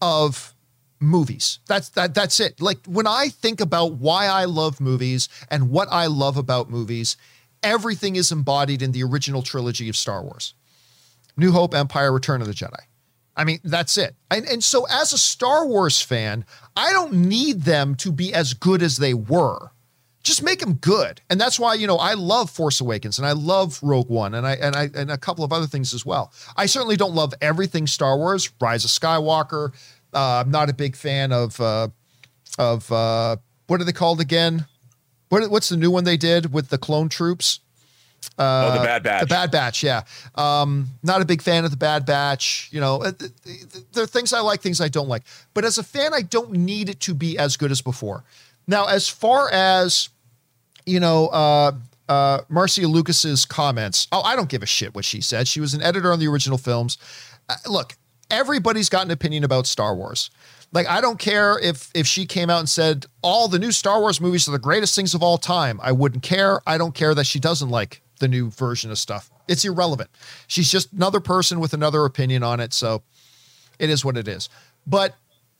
of movies. That's that that's it. Like when I think about why I love movies and what I love about movies, everything is embodied in the original trilogy of Star Wars. New Hope, Empire, Return of the Jedi. I mean, that's it. And, and so, as a Star Wars fan, I don't need them to be as good as they were. Just make them good, and that's why you know I love Force Awakens and I love Rogue One and I and I and a couple of other things as well. I certainly don't love everything Star Wars. Rise of Skywalker. Uh, I'm not a big fan of uh, of uh, what are they called again? What, what's the new one they did with the clone troops? Uh, oh, the Bad Batch. The Bad Batch, yeah. Um, not a big fan of the Bad Batch. You know, uh, there are things I like, things I don't like. But as a fan, I don't need it to be as good as before. Now, as far as you know, uh, uh, Marcia Lucas's comments. Oh, I don't give a shit what she said. She was an editor on the original films. Uh, look, everybody's got an opinion about Star Wars. Like I don't care if if she came out and said all the new Star Wars movies are the greatest things of all time. I wouldn't care. I don't care that she doesn't like the new version of stuff. It's irrelevant. She's just another person with another opinion on it. So it is what it is. But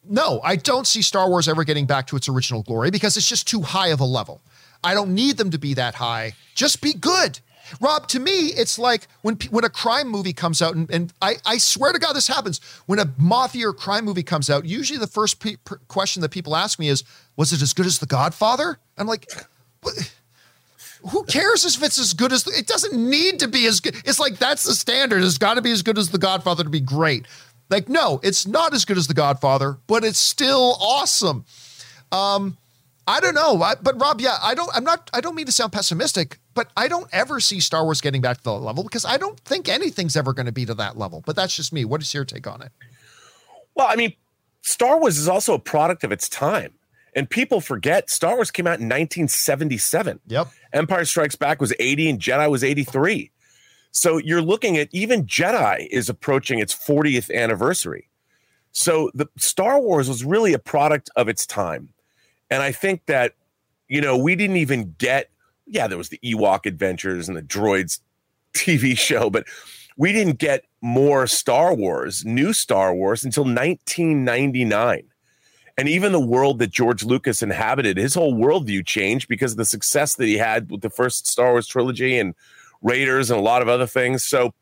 no, I don't see Star Wars ever getting back to its original glory because it's just too high of a level. I don't need them to be that high. Just be good. Rob, to me, it's like when when a crime movie comes out, and, and I, I swear to God, this happens. When a mafia or crime movie comes out, usually the first pe- question that people ask me is, "Was it as good as The Godfather?" I'm like, what? Who cares if it's as good as it doesn't need to be as good. It's like that's the standard. It's got to be as good as The Godfather to be great. Like, no, it's not as good as The Godfather, but it's still awesome. Um, I don't know, I, but Rob, yeah, I don't. I'm not. I don't mean to sound pessimistic, but I don't ever see Star Wars getting back to that level because I don't think anything's ever going to be to that level. But that's just me. What is your take on it? Well, I mean, Star Wars is also a product of its time. And people forget Star Wars came out in 1977. Yep. Empire Strikes Back was 80 and Jedi was 83. So you're looking at even Jedi is approaching its 40th anniversary. So the Star Wars was really a product of its time. And I think that, you know, we didn't even get, yeah, there was the Ewok Adventures and the Droids TV show, but we didn't get more Star Wars, new Star Wars until 1999. And even the world that George Lucas inhabited, his whole worldview changed because of the success that he had with the first Star Wars trilogy and Raiders and a lot of other things. So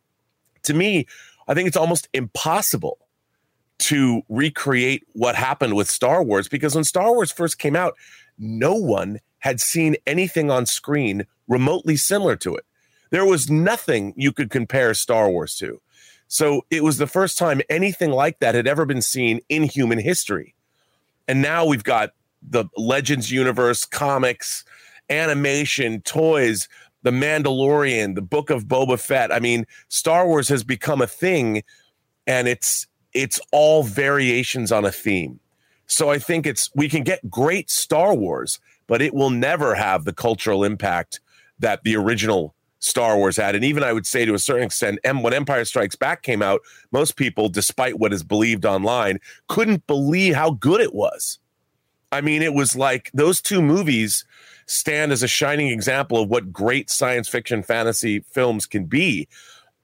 to me, I think it's almost impossible to recreate what happened with Star Wars because when Star Wars first came out, no one had seen anything on screen remotely similar to it. There was nothing you could compare Star Wars to. So it was the first time anything like that had ever been seen in human history. And now we've got the Legends universe, comics, animation, toys. The Mandalorian, the Book of Boba Fett. I mean, Star Wars has become a thing and it's it's all variations on a theme. So I think it's we can get great Star Wars, but it will never have the cultural impact that the original Star Wars had. And even I would say to a certain extent, when Empire Strikes Back came out, most people, despite what is believed online, couldn't believe how good it was. I mean, it was like those two movies stand as a shining example of what great science fiction fantasy films can be.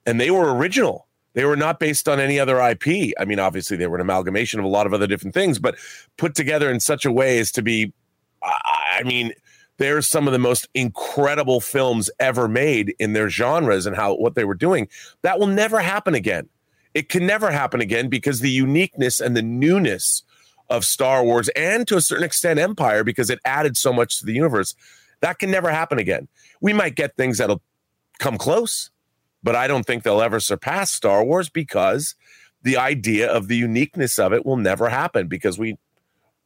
And they were original. They were not based on any other IP. I mean, obviously, they were an amalgamation of a lot of other different things, but put together in such a way as to be, I mean, they're some of the most incredible films ever made in their genres and how what they were doing. That will never happen again. It can never happen again because the uniqueness and the newness of Star Wars and to a certain extent Empire because it added so much to the universe. That can never happen again. We might get things that'll come close, but I don't think they'll ever surpass Star Wars because the idea of the uniqueness of it will never happen because we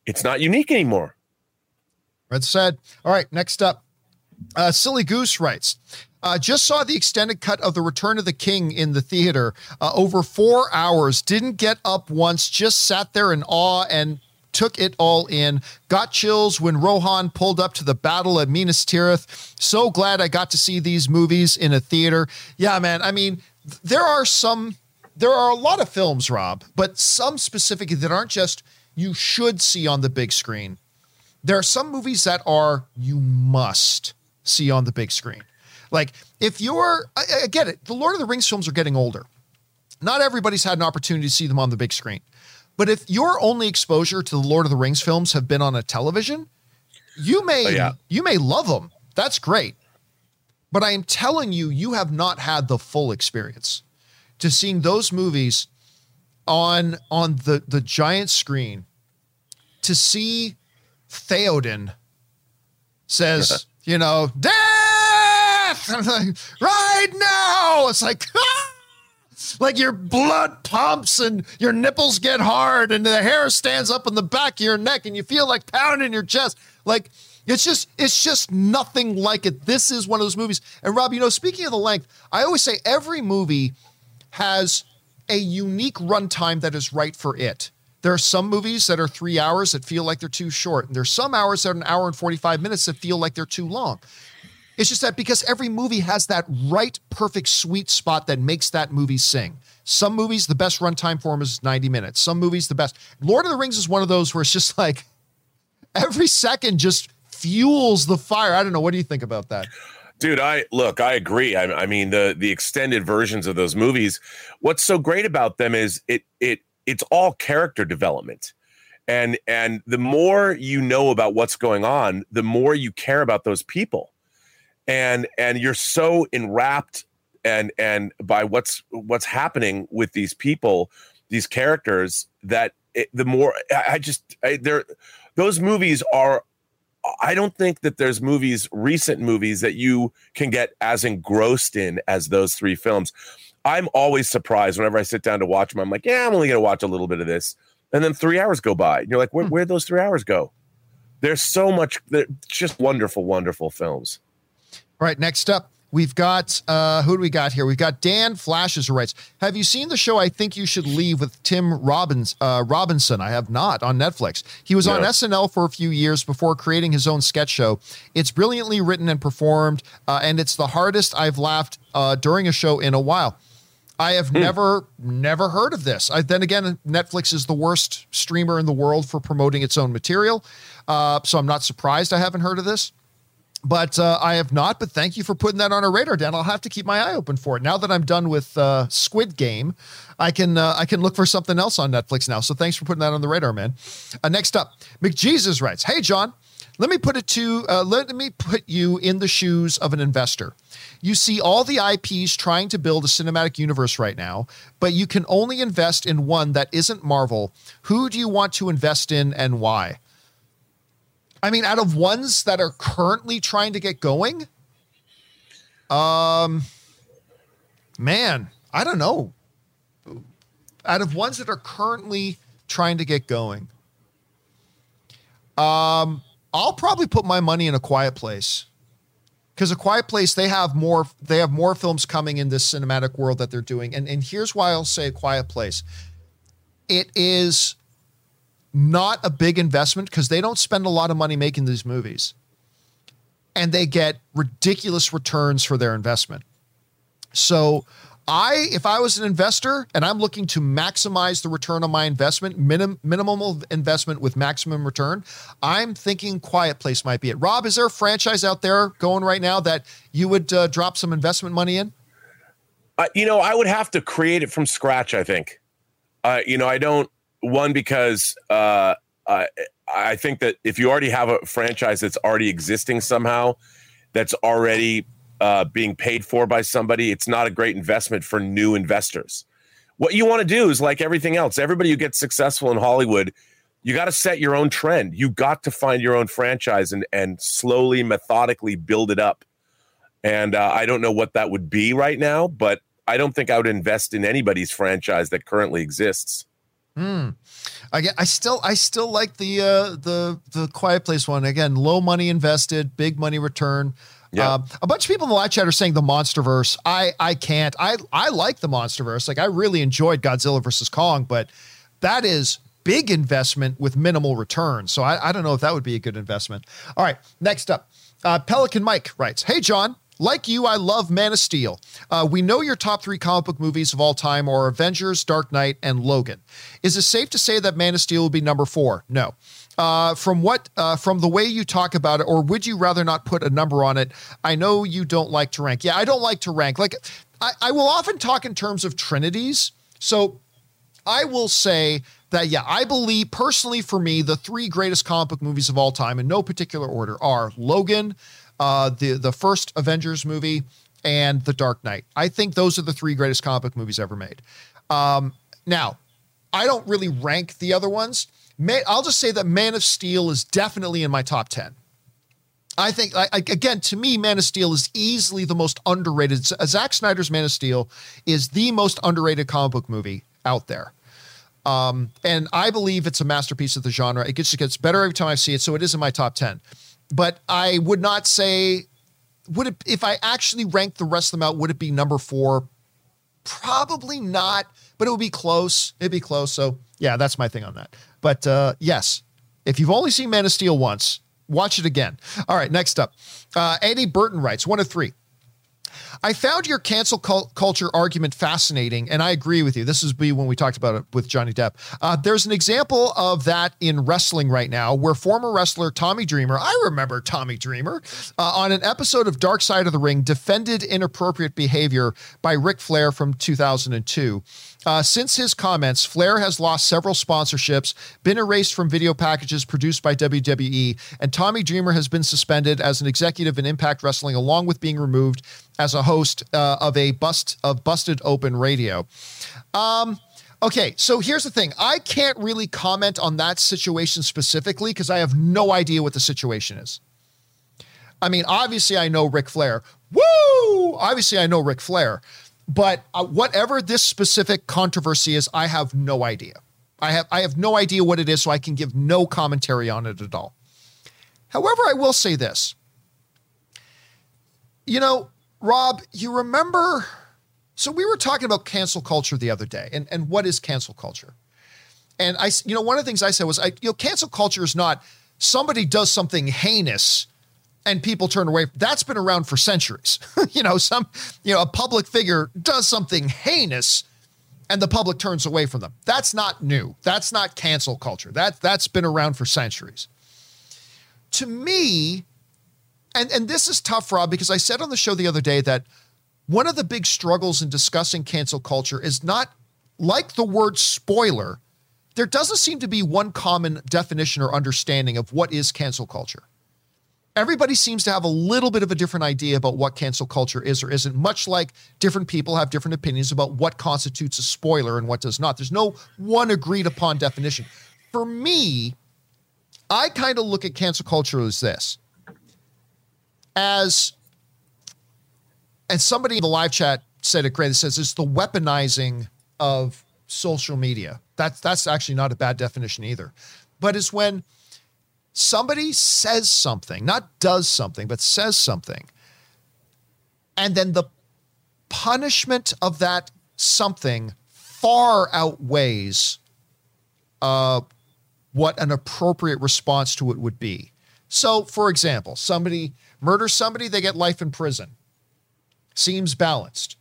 it's not unique anymore. Red said. All right, next up. Uh, Silly Goose writes, uh, just saw the extended cut of The Return of the King in the theater. Uh, over four hours. Didn't get up once. Just sat there in awe and took it all in. Got chills when Rohan pulled up to the battle at Minas Tirith. So glad I got to see these movies in a theater. Yeah, man. I mean, there are some, there are a lot of films, Rob, but some specifically that aren't just you should see on the big screen. There are some movies that are you must see on the big screen. Like if you're, I, I get it. The Lord of the Rings films are getting older. Not everybody's had an opportunity to see them on the big screen. But if your only exposure to the Lord of the Rings films have been on a television, you may oh, yeah. you may love them. That's great. But I am telling you, you have not had the full experience to seeing those movies on on the the giant screen to see Theoden says, [laughs] you know, death [laughs] like, right now. It's like, [laughs] ah! like your blood pumps and your nipples get hard and the hair stands up on the back of your neck and you feel like pounding your chest. Like it's just, it's just nothing like it. This is one of those movies. And Rob, you know, speaking of the length, I always say every movie has a unique runtime that is right for it. There are some movies that are three hours that feel like they're too short. And there's some hours that are an hour and 45 minutes that feel like they're too long. It's just that because every movie has that right, perfect, sweet spot that makes that movie sing. Some movies, the best runtime for them is 90 minutes. Some movies, the best. Lord of the Rings is one of those where it's just like every second just fuels the fire. I don't know. What do you think about that? Dude, I look, I agree. I, I mean, the the extended versions of those movies, what's so great about them is it it it's all character development. And and the more you know about what's going on the more you care about those people. And and you're so enwrapped and and by what's what's happening with these people these characters that it, the more i just I, there those movies are i don't think that there's movies recent movies that you can get as engrossed in as those three films I'm always surprised whenever I sit down to watch them. I'm like, yeah, I'm only going to watch a little bit of this. And then three hours go by. And you're like, where, hmm. where'd those three hours go? There's so much, they're just wonderful, wonderful films. All right, next up, we've got, uh, who do we got here? We've got Dan Flashes who writes, Have you seen the show I Think You Should Leave with Tim Robbins, uh, Robinson? I have not on Netflix. He was on SNL for a few years before creating his own sketch show. It's brilliantly written and performed, uh, and it's the hardest I've laughed uh, during a show in a while. I have hmm. never, never heard of this. I, then again, Netflix is the worst streamer in the world for promoting its own material. Uh, so I'm not surprised I haven't heard of this. But uh, I have not. But thank you for putting that on our radar, Dan. I'll have to keep my eye open for it. Now that I'm done with uh, Squid Game, I can uh, I can look for something else on Netflix now. So thanks for putting that on the radar, man. Uh, next up, McJesus writes, "Hey John, let me put it to uh, let me put you in the shoes of an investor. You see all the IPs trying to build a cinematic universe right now, but you can only invest in one that isn't Marvel. Who do you want to invest in and why? I mean, out of ones that are currently trying to get going, um, man, I don't know. Out of ones that are currently trying to get going, um, I'll probably put my money in a quiet place. Because a quiet place they have more they have more films coming in this cinematic world that they're doing. And and here's why i'll say a quiet place. It is not a big investment because they don't spend a lot of money making these movies. And they get ridiculous returns for their investment. So I, if I was an investor and I'm looking to maximize the return on my investment, minim, minimum investment with maximum return, I'm thinking Quiet Place might be it. Rob, is there a franchise out there going right now that you would uh, drop some investment money in? Uh, you know, I would have to create it from scratch. I think. Uh, you know, I don't one because uh, I I think that if you already have a franchise that's already existing somehow, that's already uh, being paid for by somebody, it's not a great investment for new investors. What you want to do is like everything else. Everybody who gets successful in Hollywood, you got to set your own trend. You got to find your own franchise and and slowly, methodically build it up. And uh, I don't know what that would be right now, but I don't think I would invest in anybody's franchise that currently exists. Hmm. I I still I still like the uh, the the Quiet Place one. Again, low money invested, big money return. Yeah. Uh, a bunch of people in the live chat are saying the MonsterVerse. I I can't. I I like the MonsterVerse. Like I really enjoyed Godzilla versus Kong, but that is big investment with minimal return. So I, I don't know if that would be a good investment. All right, next up, uh, Pelican Mike writes, "Hey John." Like you, I love Man of Steel. Uh, we know your top three comic book movies of all time are Avengers, Dark Knight, and Logan. Is it safe to say that Man of Steel will be number four? No uh, from what uh, from the way you talk about it, or would you rather not put a number on it? I know you don't like to rank. Yeah, I don't like to rank. Like I, I will often talk in terms of trinities. So I will say that yeah, I believe personally for me, the three greatest comic book movies of all time, in no particular order, are Logan, uh, the the first Avengers movie, and The Dark Knight. I think those are the three greatest comic book movies ever made. Um, now, I don't really rank the other ones. I'll just say that Man of Steel is definitely in my top 10. I think, I, again, to me, Man of Steel is easily the most underrated. Zack Snyder's Man of Steel is the most underrated comic book movie out there. Um, and I believe it's a masterpiece of the genre. It just gets better every time I see it. So it is in my top 10. But I would not say, would it, if I actually ranked the rest of them out, would it be number four? Probably not, but it would be close. It'd be close. So yeah, that's my thing on that. But uh, yes, if you've only seen Man of Steel once, watch it again. All right, next up. Uh, Eddie Burton writes one of three. I found your cancel culture argument fascinating, and I agree with you. This is when we talked about it with Johnny Depp. Uh, there's an example of that in wrestling right now, where former wrestler Tommy Dreamer, I remember Tommy Dreamer, uh, on an episode of Dark Side of the Ring, defended inappropriate behavior by Ric Flair from 2002. Uh, since his comments, Flair has lost several sponsorships, been erased from video packages produced by WWE, and Tommy Dreamer has been suspended as an executive in Impact Wrestling, along with being removed as a host uh, of a bust of Busted Open Radio. Um, okay, so here's the thing: I can't really comment on that situation specifically because I have no idea what the situation is. I mean, obviously, I know Ric Flair. Woo! Obviously, I know Ric Flair. But uh, whatever this specific controversy is, I have no idea. I have I have no idea what it is, so I can give no commentary on it at all. However, I will say this. You know, Rob, you remember so we were talking about cancel culture the other day, and, and what is cancel culture? And I, you know, one of the things I said was, I, you know, cancel culture is not somebody does something heinous and people turn away. That's been around for centuries. [laughs] you know, some, you know, a public figure does something heinous and the public turns away from them. That's not new. That's not cancel culture. That that's been around for centuries. To me, and and this is tough, Rob, because I said on the show the other day that one of the big struggles in discussing cancel culture is not like the word spoiler. There doesn't seem to be one common definition or understanding of what is cancel culture everybody seems to have a little bit of a different idea about what cancel culture is or isn't, much like different people have different opinions about what constitutes a spoiler and what does not. There's no one agreed upon definition. For me, I kind of look at cancel culture as this as, and somebody in the live chat said it great. It says it's the weaponizing of social media. That's that's actually not a bad definition either. But it's when somebody says something, not does something, but says something and then the punishment of that something far outweighs uh, what an appropriate response to it would be. So, for example, somebody murders somebody, they get life in prison. Seems balanced.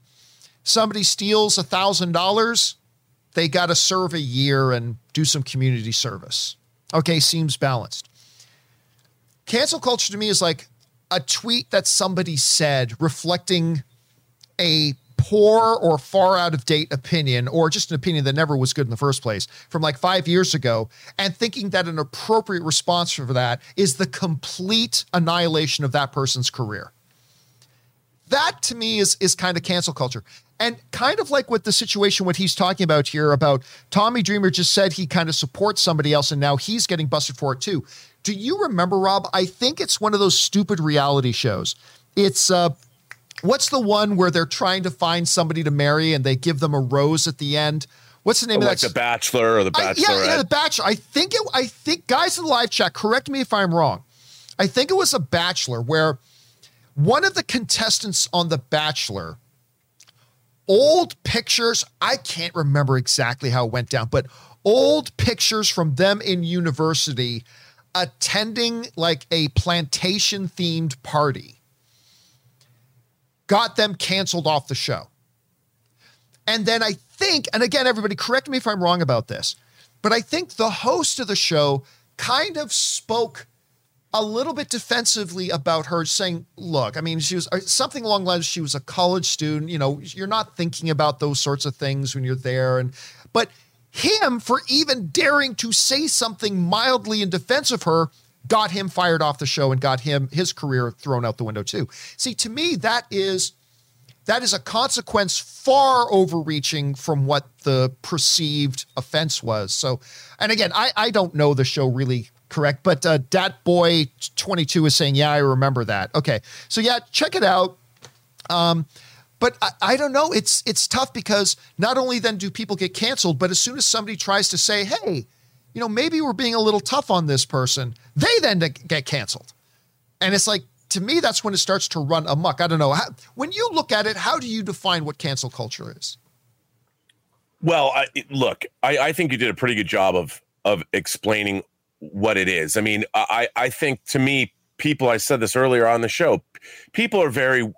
Somebody steals a thousand dollars, they got to serve a year and do some community service. Okay, seems balanced. Cancel culture to me is like a tweet that somebody said reflecting a poor or far out of date opinion, or just an opinion that never was good in the first place from like five years ago, and thinking that an appropriate response for that is the complete annihilation of that person's career. That to me is is kind of cancel culture. And kind of like with the situation, what he's talking about here about Tommy Dreamer just said he kind of supports somebody else and now he's getting busted for it too. Do you remember, Rob? I think it's one of those stupid reality shows. It's uh, what's the one where they're trying to find somebody to marry and they give them a rose at the end? What's the name oh, of like that? The Bachelor or the Bachelor? Yeah, yeah, the Bachelor. I think it. I think guys in the live chat. Correct me if I'm wrong. I think it was a Bachelor where one of the contestants on the Bachelor. Old pictures. I can't remember exactly how it went down, but old pictures from them in university attending like a plantation themed party got them canceled off the show. And then I think, and again, everybody correct me if I'm wrong about this, but I think the host of the show kind of spoke a little bit defensively about her, saying, Look, I mean, she was uh, something along the lines, she was a college student. You know, you're not thinking about those sorts of things when you're there. And, but him for even daring to say something mildly in defense of her got him fired off the show and got him his career thrown out the window too. See, to me, that is that is a consequence far overreaching from what the perceived offense was. So, and again, I I don't know the show really correct, but uh, Dat Boy twenty two is saying, yeah, I remember that. Okay, so yeah, check it out. Um, but I, I, don't know. It's it's tough because not only then do people get canceled, but as soon as somebody tries to say, "Hey, you know, maybe we're being a little tough on this person," they then get canceled, and it's like to me that's when it starts to run amok. I don't know. How, when you look at it, how do you define what cancel culture is? Well, I, look, I, I think you did a pretty good job of of explaining what it is. I mean, I I think to me, people. I said this earlier on the show. People are very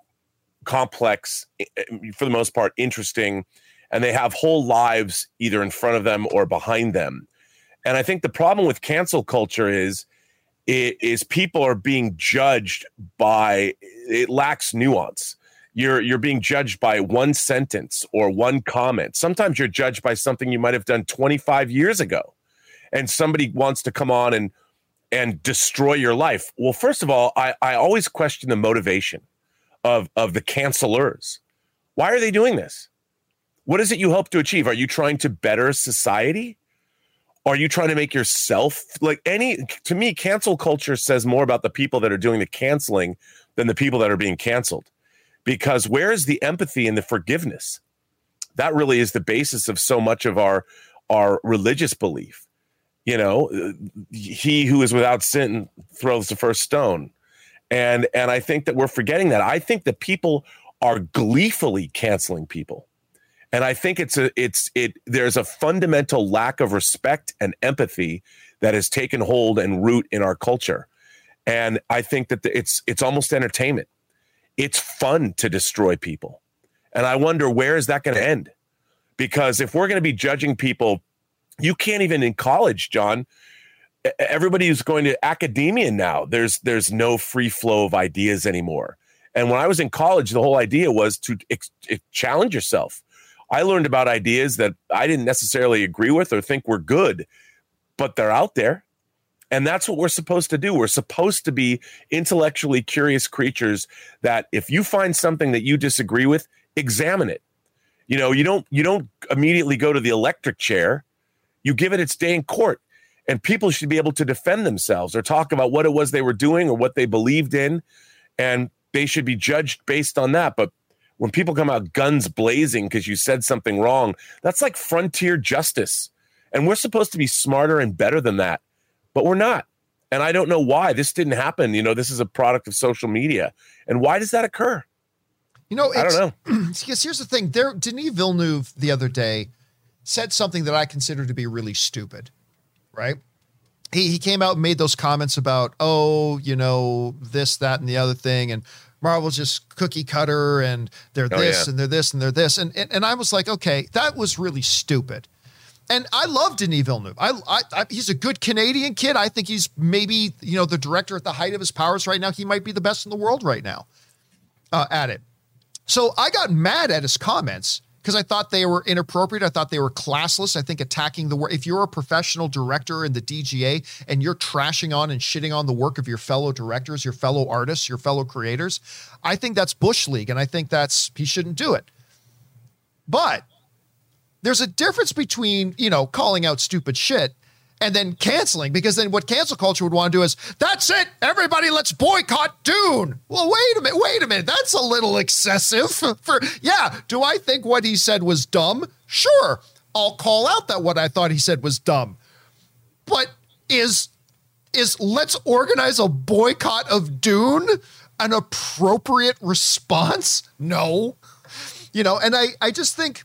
complex, eh, eh, for the most part, interesting, and they have whole lives either in front of them or behind them. And I think the problem with cancel culture is is people are being judged by it lacks nuance. You're you're being judged by one sentence or one comment. Sometimes you're judged by something you might have done 25 years ago. And somebody wants to come on and and destroy your life. Well, first of all, I, I always question the motivation of of the cancelers. Why are they doing this? What is it you hope to achieve? Are you trying to better society? Are you trying to make yourself like any to me cancel culture says more about the people that are doing the canceling than the people that are being canceled. Because where is the empathy and the forgiveness? That really is the basis of so much of our our religious belief. You know, he who is without sin throws the first stone and and I think that we're forgetting that. I think that people are gleefully canceling people. And I think it's a it's it there's a fundamental lack of respect and empathy that has taken hold and root in our culture. And I think that the, it's it's almost entertainment. It's fun to destroy people. And I wonder where is that going to end? Because if we're going to be judging people, you can't even in college, John, everybody who's going to academia now. There's there's no free flow of ideas anymore. And when i was in college the whole idea was to ex- challenge yourself. I learned about ideas that i didn't necessarily agree with or think were good but they're out there. And that's what we're supposed to do. We're supposed to be intellectually curious creatures that if you find something that you disagree with examine it. You know you don't you don't immediately go to the electric chair. You give it its day in court and people should be able to defend themselves or talk about what it was they were doing or what they believed in. And they should be judged based on that. But when people come out guns blazing because you said something wrong that's like frontier justice. And we're supposed to be smarter and better than that but we're not. And i don't know why this didn't happen. You know this is a product of social media. And why does that occur? You know, I don't know. [clears throat] because here's the thing: there, Denis Villeneuve the other day said something that I consider to be really stupid. Right? He he came out and made those comments about, oh, you know, this, that, and the other thing, and Marvel's just cookie cutter, and they're Oh, this, yeah. and they're this, and they're this, and, and and I was like, okay, that was really stupid. And I love Denis Villeneuve. I, I, I he's a good Canadian kid. I think he's maybe you know the director at the height of his powers right now. He might be the best in the world right now uh, at it. So I got mad at his comments because I thought they were inappropriate. I thought they were classless. I think attacking the work. If you're a professional director in the DGA and you're trashing on and shitting on the work of your fellow directors, your fellow artists, your fellow creators, I think that's bush league, and I think that's he shouldn't do it. But there's a difference between you know calling out stupid shit and then canceling because then what cancel culture would want to do is that's it everybody let's boycott dune. Well wait a minute wait a minute that's a little excessive [laughs] for yeah do i think what he said was dumb? Sure i'll call out that what i thought he said was dumb. But is is let's organize a boycott of dune an appropriate response? No. You know and i i just think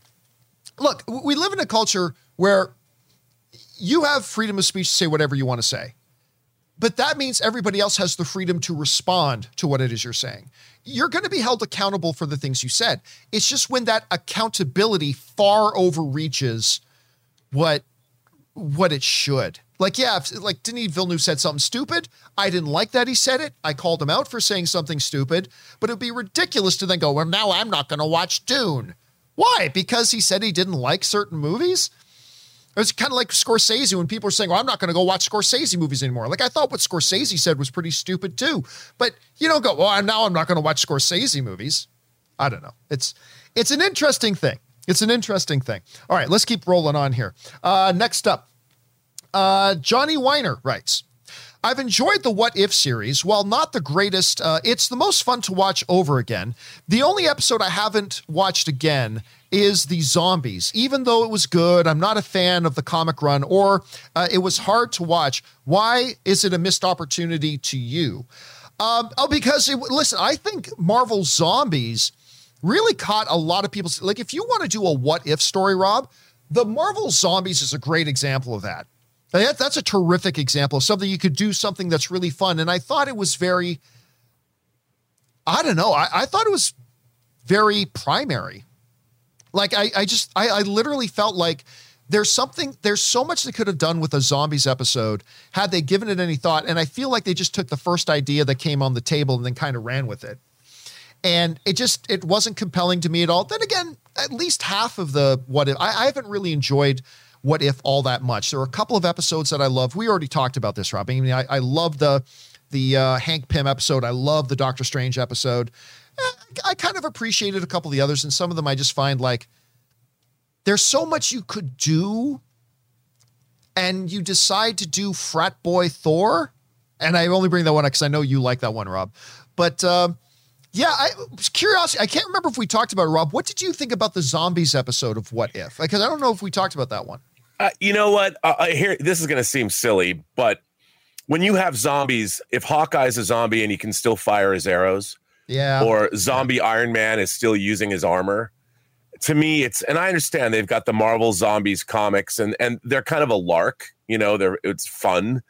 look, we live in a culture where you have freedom of speech to say whatever you want to say. But that means everybody else has the freedom to respond to what it is you're saying. You're going to be held accountable for the things you said. It's just when that accountability far overreaches what what it should. Like, yeah, if, like Denis Villeneuve said something stupid. I didn't like that he said it. I called him out for saying something stupid, but it'd be ridiculous to then go, well, now I'm not going to watch Dune. Why? Because he said he didn't like certain movies? It was kind of like Scorsese when people were saying, well, I'm not going to go watch Scorsese movies anymore. Like, I thought what Scorsese said was pretty stupid too. But you don't go, well, now I'm not going to watch Scorsese movies. I don't know. It's it's an interesting thing. It's an interesting thing. All right, let's keep rolling on here. Uh, next up, uh, Johnny Weiner writes. I've enjoyed the What If series. While not the greatest, uh, it's the most fun to watch over again. The only episode I haven't watched again is the zombies. Even though it was good, I'm not a fan of the comic run, or uh, it was hard to watch. Why is it a missed opportunity to you? Um, oh, because it, listen, I think Marvel Zombies really caught a lot of people's. Like, if you want to do a What If story, Rob, the Marvel Zombies is a great example of that. That- That's a terrific example of something you could do something that's really fun. And I thought it was very, I don't know, I, I thought it was very primary. Like I, I just, I, I literally felt like there's something, there's so much they could have done with a zombies episode had they given it any thought. And I feel like they just took the first idea that came on the table and then kind of ran with it. And it just, it wasn't compelling to me at all. Then again, at least half of the what if, I, I haven't really enjoyed what if all that much. There are a couple of episodes that I love. We already talked about this, Rob. I mean, I, I love the the uh, Hank Pym episode. I love the Doctor Strange episode. Eh, I kind of appreciated a couple of the others, and some of them I just find like there's so much you could do, and you decide to do frat boy Thor. And I only bring that one up because I know you like that one, Rob. But um, yeah, I curiosity. I can't remember if we talked about it, Rob. What did you think about the zombies episode of What If? Because I don't know if we talked about that one. Uh, you know what? Uh, I hear this is going to seem silly, but when you have zombies, if Hawkeye's a zombie and he can still fire his arrows, Yeah. or zombie Iron Man is still using his armor, to me, it's and I understand they've got the Marvel Zombies comics and and they're kind of a lark. You know, they're it's fun.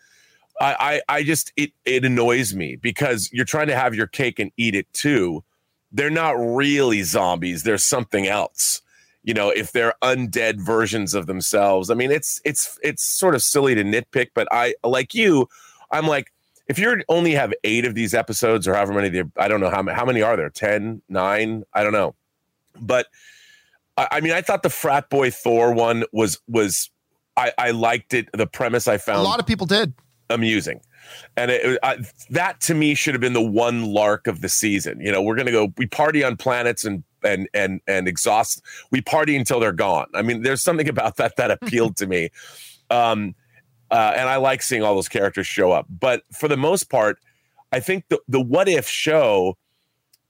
I, I I just it it annoys me because you're trying to have your cake and eat it too. They're not really zombies. They're something else. You know, if they're undead versions of themselves. I mean, it's it's it's sort of silly to nitpick, but I like you. I'm like, if you only have eight of these episodes or however many, there, I don't know how many, how many are there? 10, nine? I don't know. But I, I mean, I thought the frat boy Thor one was was I, I liked it. The premise i found a lot of people did. amusing. And it, I, that to me should have been the one lark of the season. You know, we're gonna go. We party on planets and and and and exhaust. We party until they're gone. I mean, there's something [laughs] about that that appealed to me. Um, uh, and I like seeing all those characters show up. But for the most part, I think the the what if show,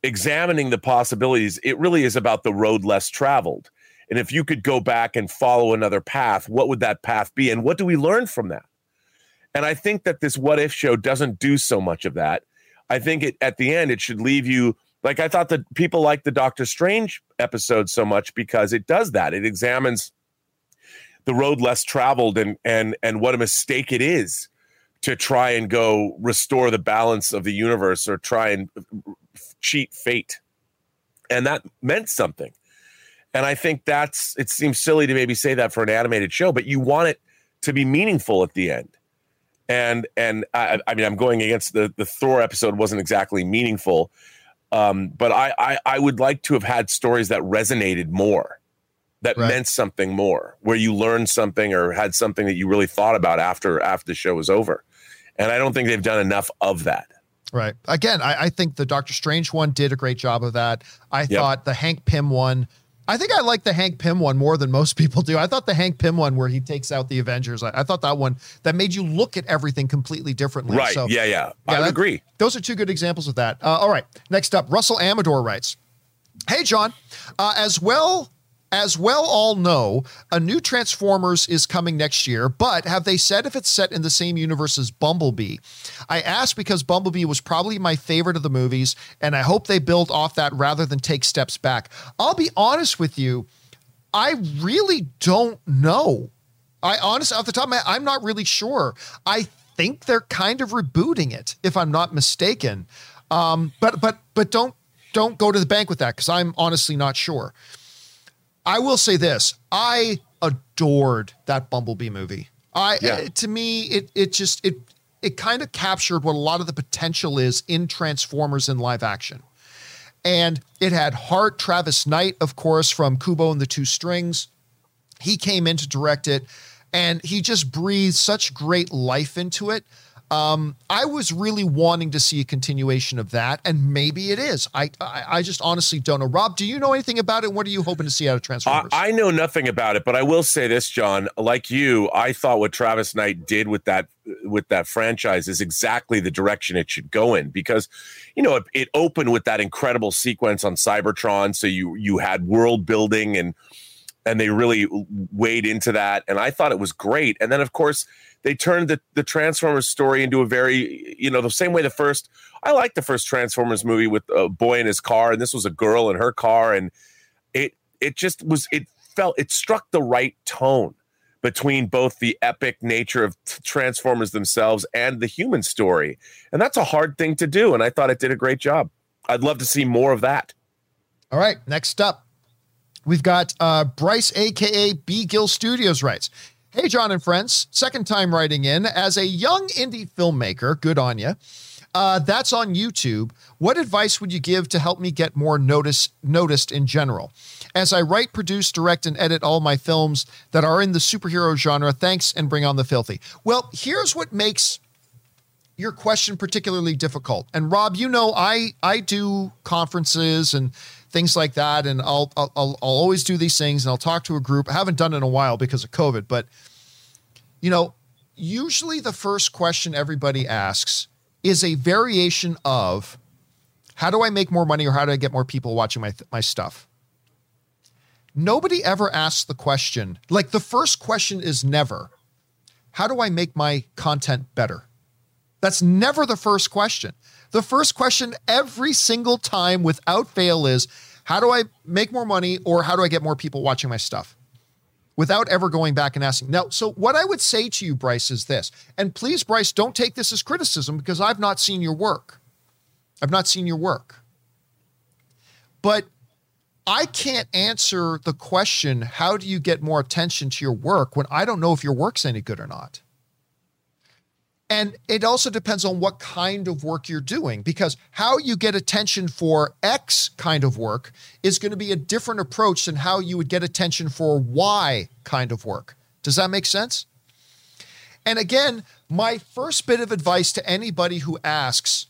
examining the possibilities, it really is about the road less traveled. And if you could go back and follow another path, what would that path be? And what do we learn from that? And I think that this what if show doesn't do so much of that. I think it at the end it should leave you Like I thought that people like the Doctor Strange episode so much because it does that. It examines the road less traveled and and and what a mistake it is to try and go restore the balance of the universe or try and cheat fate. And that meant something. And I think that's it seems silly to maybe say that for an animated show, but you want it to be meaningful at the end. And and I, I mean I'm going against the the Thor episode wasn't exactly meaningful. Um, but I, I I would like to have had stories that resonated more, that right. meant something more, where you learned something or had something that you really thought about after after the show was over. And I don't think they've done enough of that. Right. Again, I, I think the Doctor Strange one did a great job of that. I yep. thought the Hank Pym one I think I like the Hank Pym one more than most people do. I thought the Hank Pym one where he takes out the Avengers, I, I thought that one that made you look at everything completely differently. Right. So, yeah, yeah. I that, agree. Those are two good examples of that. Uh, all right. Next up, Russell Amador writes Hey, John, uh, as well as well all know, a new Transformers is coming next year, but have they said if it's set in the same universe as Bumblebee? I ask because Bumblebee was probably my favorite of the movies, and I hope they build off that rather than take steps back. I'll be honest with you, I really don't know. I honestly, off the top of my head, I'm not really sure. I think they're kind of rebooting it, if I'm not mistaken. Um, but but but don't don't go to the bank with that because I'm honestly not sure. I will say this: I adored that Bumblebee movie. I yeah. uh, to me, it it just it it kind of captured what a lot of the potential is in Transformers in live action. And it had heart. Travis Knight, of course, from Kubo and the Two Strings. He came in to direct it, and he just breathed such great life into it. Um, I was really wanting to see a continuation of that, and maybe it is. I, I, I just honestly don't know. Rob, do you know anything about it? What are you hoping to see out of Transformers? I, I know nothing about it, but I will say this, John. Like you, I thought what Travis Knight did with that with that franchise is exactly the direction it should go in because you know it, it opened with that incredible sequence on Cybertron, so you you had world building and and they really weighed into that, and I thought it was great. And then of course they turned the, the Transformers story into a very, you know, the same way the first, I liked the first Transformers movie with a boy in his car, and this was a girl in her car. And it, it just was, it felt, it struck the right tone between both the epic nature of Transformers themselves and the human story. And that's a hard thing to do. And I thought it did a great job. I'd love to see more of that. All right. Next up, we've got uh, Bryce, AKA B Gill Studios, writes. Hey, John and friends, second time writing in. As a young indie filmmaker, good on you. Uh, that's on YouTube. What advice would you give to help me get more notice noticed in general? As I write, produce, direct, and edit all my films that are in the superhero genre, thanks and bring on the filthy. Well, here's what makes your question particularly difficult. And Rob, you know, I I do conferences and things like that. And I'll, I'll, I'll always do these things and I'll talk to a group. I haven't done it in a while because of COVID, but you know, usually the first question everybody asks is a variation of how do I make more money or how do I get more people watching my, my stuff? Nobody ever asks the question, like the first question is never, how do I make my content better? That's never the first question. The first question every single time without fail is how do I make more money or how do I get more people watching my stuff? Without ever going back and asking. Now, so what I would say to you, Bryce, is this, and please, Bryce, don't take this as criticism because I've not seen your work. I've not seen your work. But I can't answer the question, how do you get more attention to your work when I don't know if your work's any good or not? And it also depends on what kind of work you're doing because how you get attention for X kind of work is going to be a different approach than how you would get attention for Y kind of work. Does that make sense? And again, my first bit of advice to anybody who asks,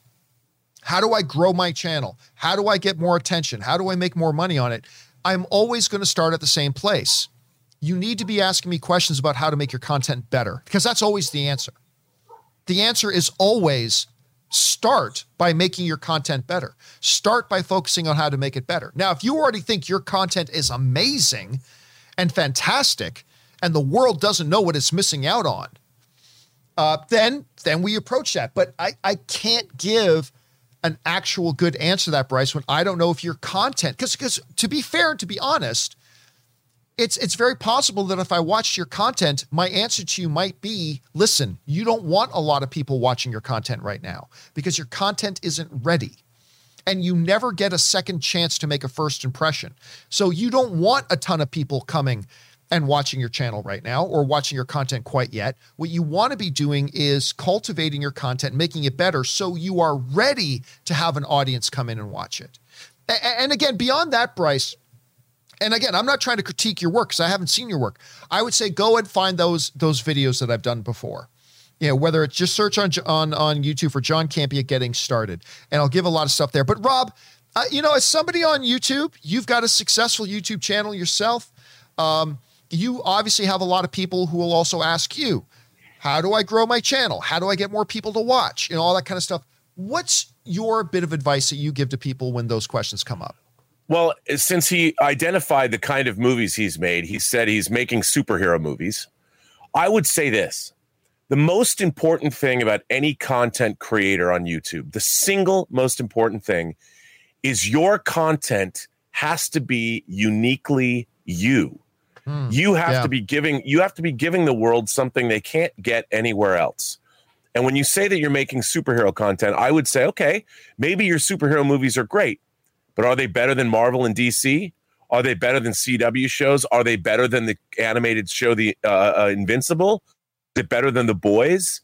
How do I grow my channel? How do I get more attention? How do I make more money on it? I'm always going to start at the same place. You need to be asking me questions about how to make your content better because that's always the answer. The answer is always start by making your content better. Start by focusing on how to make it better. Now, if you already think your content is amazing and fantastic, and the world doesn't know what it's missing out on, uh, then then we approach that. But I, I can't give an actual good answer to that, Bryce, when I don't know if your content, because because to be fair and to be honest, it's it's very possible that if I watched your content, my answer to you might be, listen, you don't want a lot of people watching your content right now because your content isn't ready. And you never get a second chance to make a first impression. So you don't want a ton of people coming and watching your channel right now or watching your content quite yet. What you want to be doing is cultivating your content, making it better so you are ready to have an audience come in and watch it. And again, beyond that, Bryce, and again, I'm not trying to critique your work because I haven't seen your work. I would say go and find those those videos that I've done before. You know, whether it's just search on on on YouTube for John Campea getting started, and I'll give a lot of stuff there. But Rob, uh, you know, as somebody on YouTube, you've got a successful YouTube channel yourself. Um, you obviously have a lot of people who will also ask you, how do I grow my channel? How do I get more people to watch? You know, all that kind of stuff. What's your bit of advice that you give to people when those questions come up? Well, since he identified the kind of movies he's made, he said he's making superhero movies. I would say this the most important thing about any content creator on YouTube, the single most important thing is your content has to be uniquely you. Mm, you have yeah. to be giving you have to be giving the world something they can't get anywhere else. And when you say that you're making superhero content, I would say, okay, maybe your superhero movies are great, but are they better than Marvel and DC? Are they better than CW shows? Are they better than the animated show The uh, uh, Invincible? Is it better than The Boys?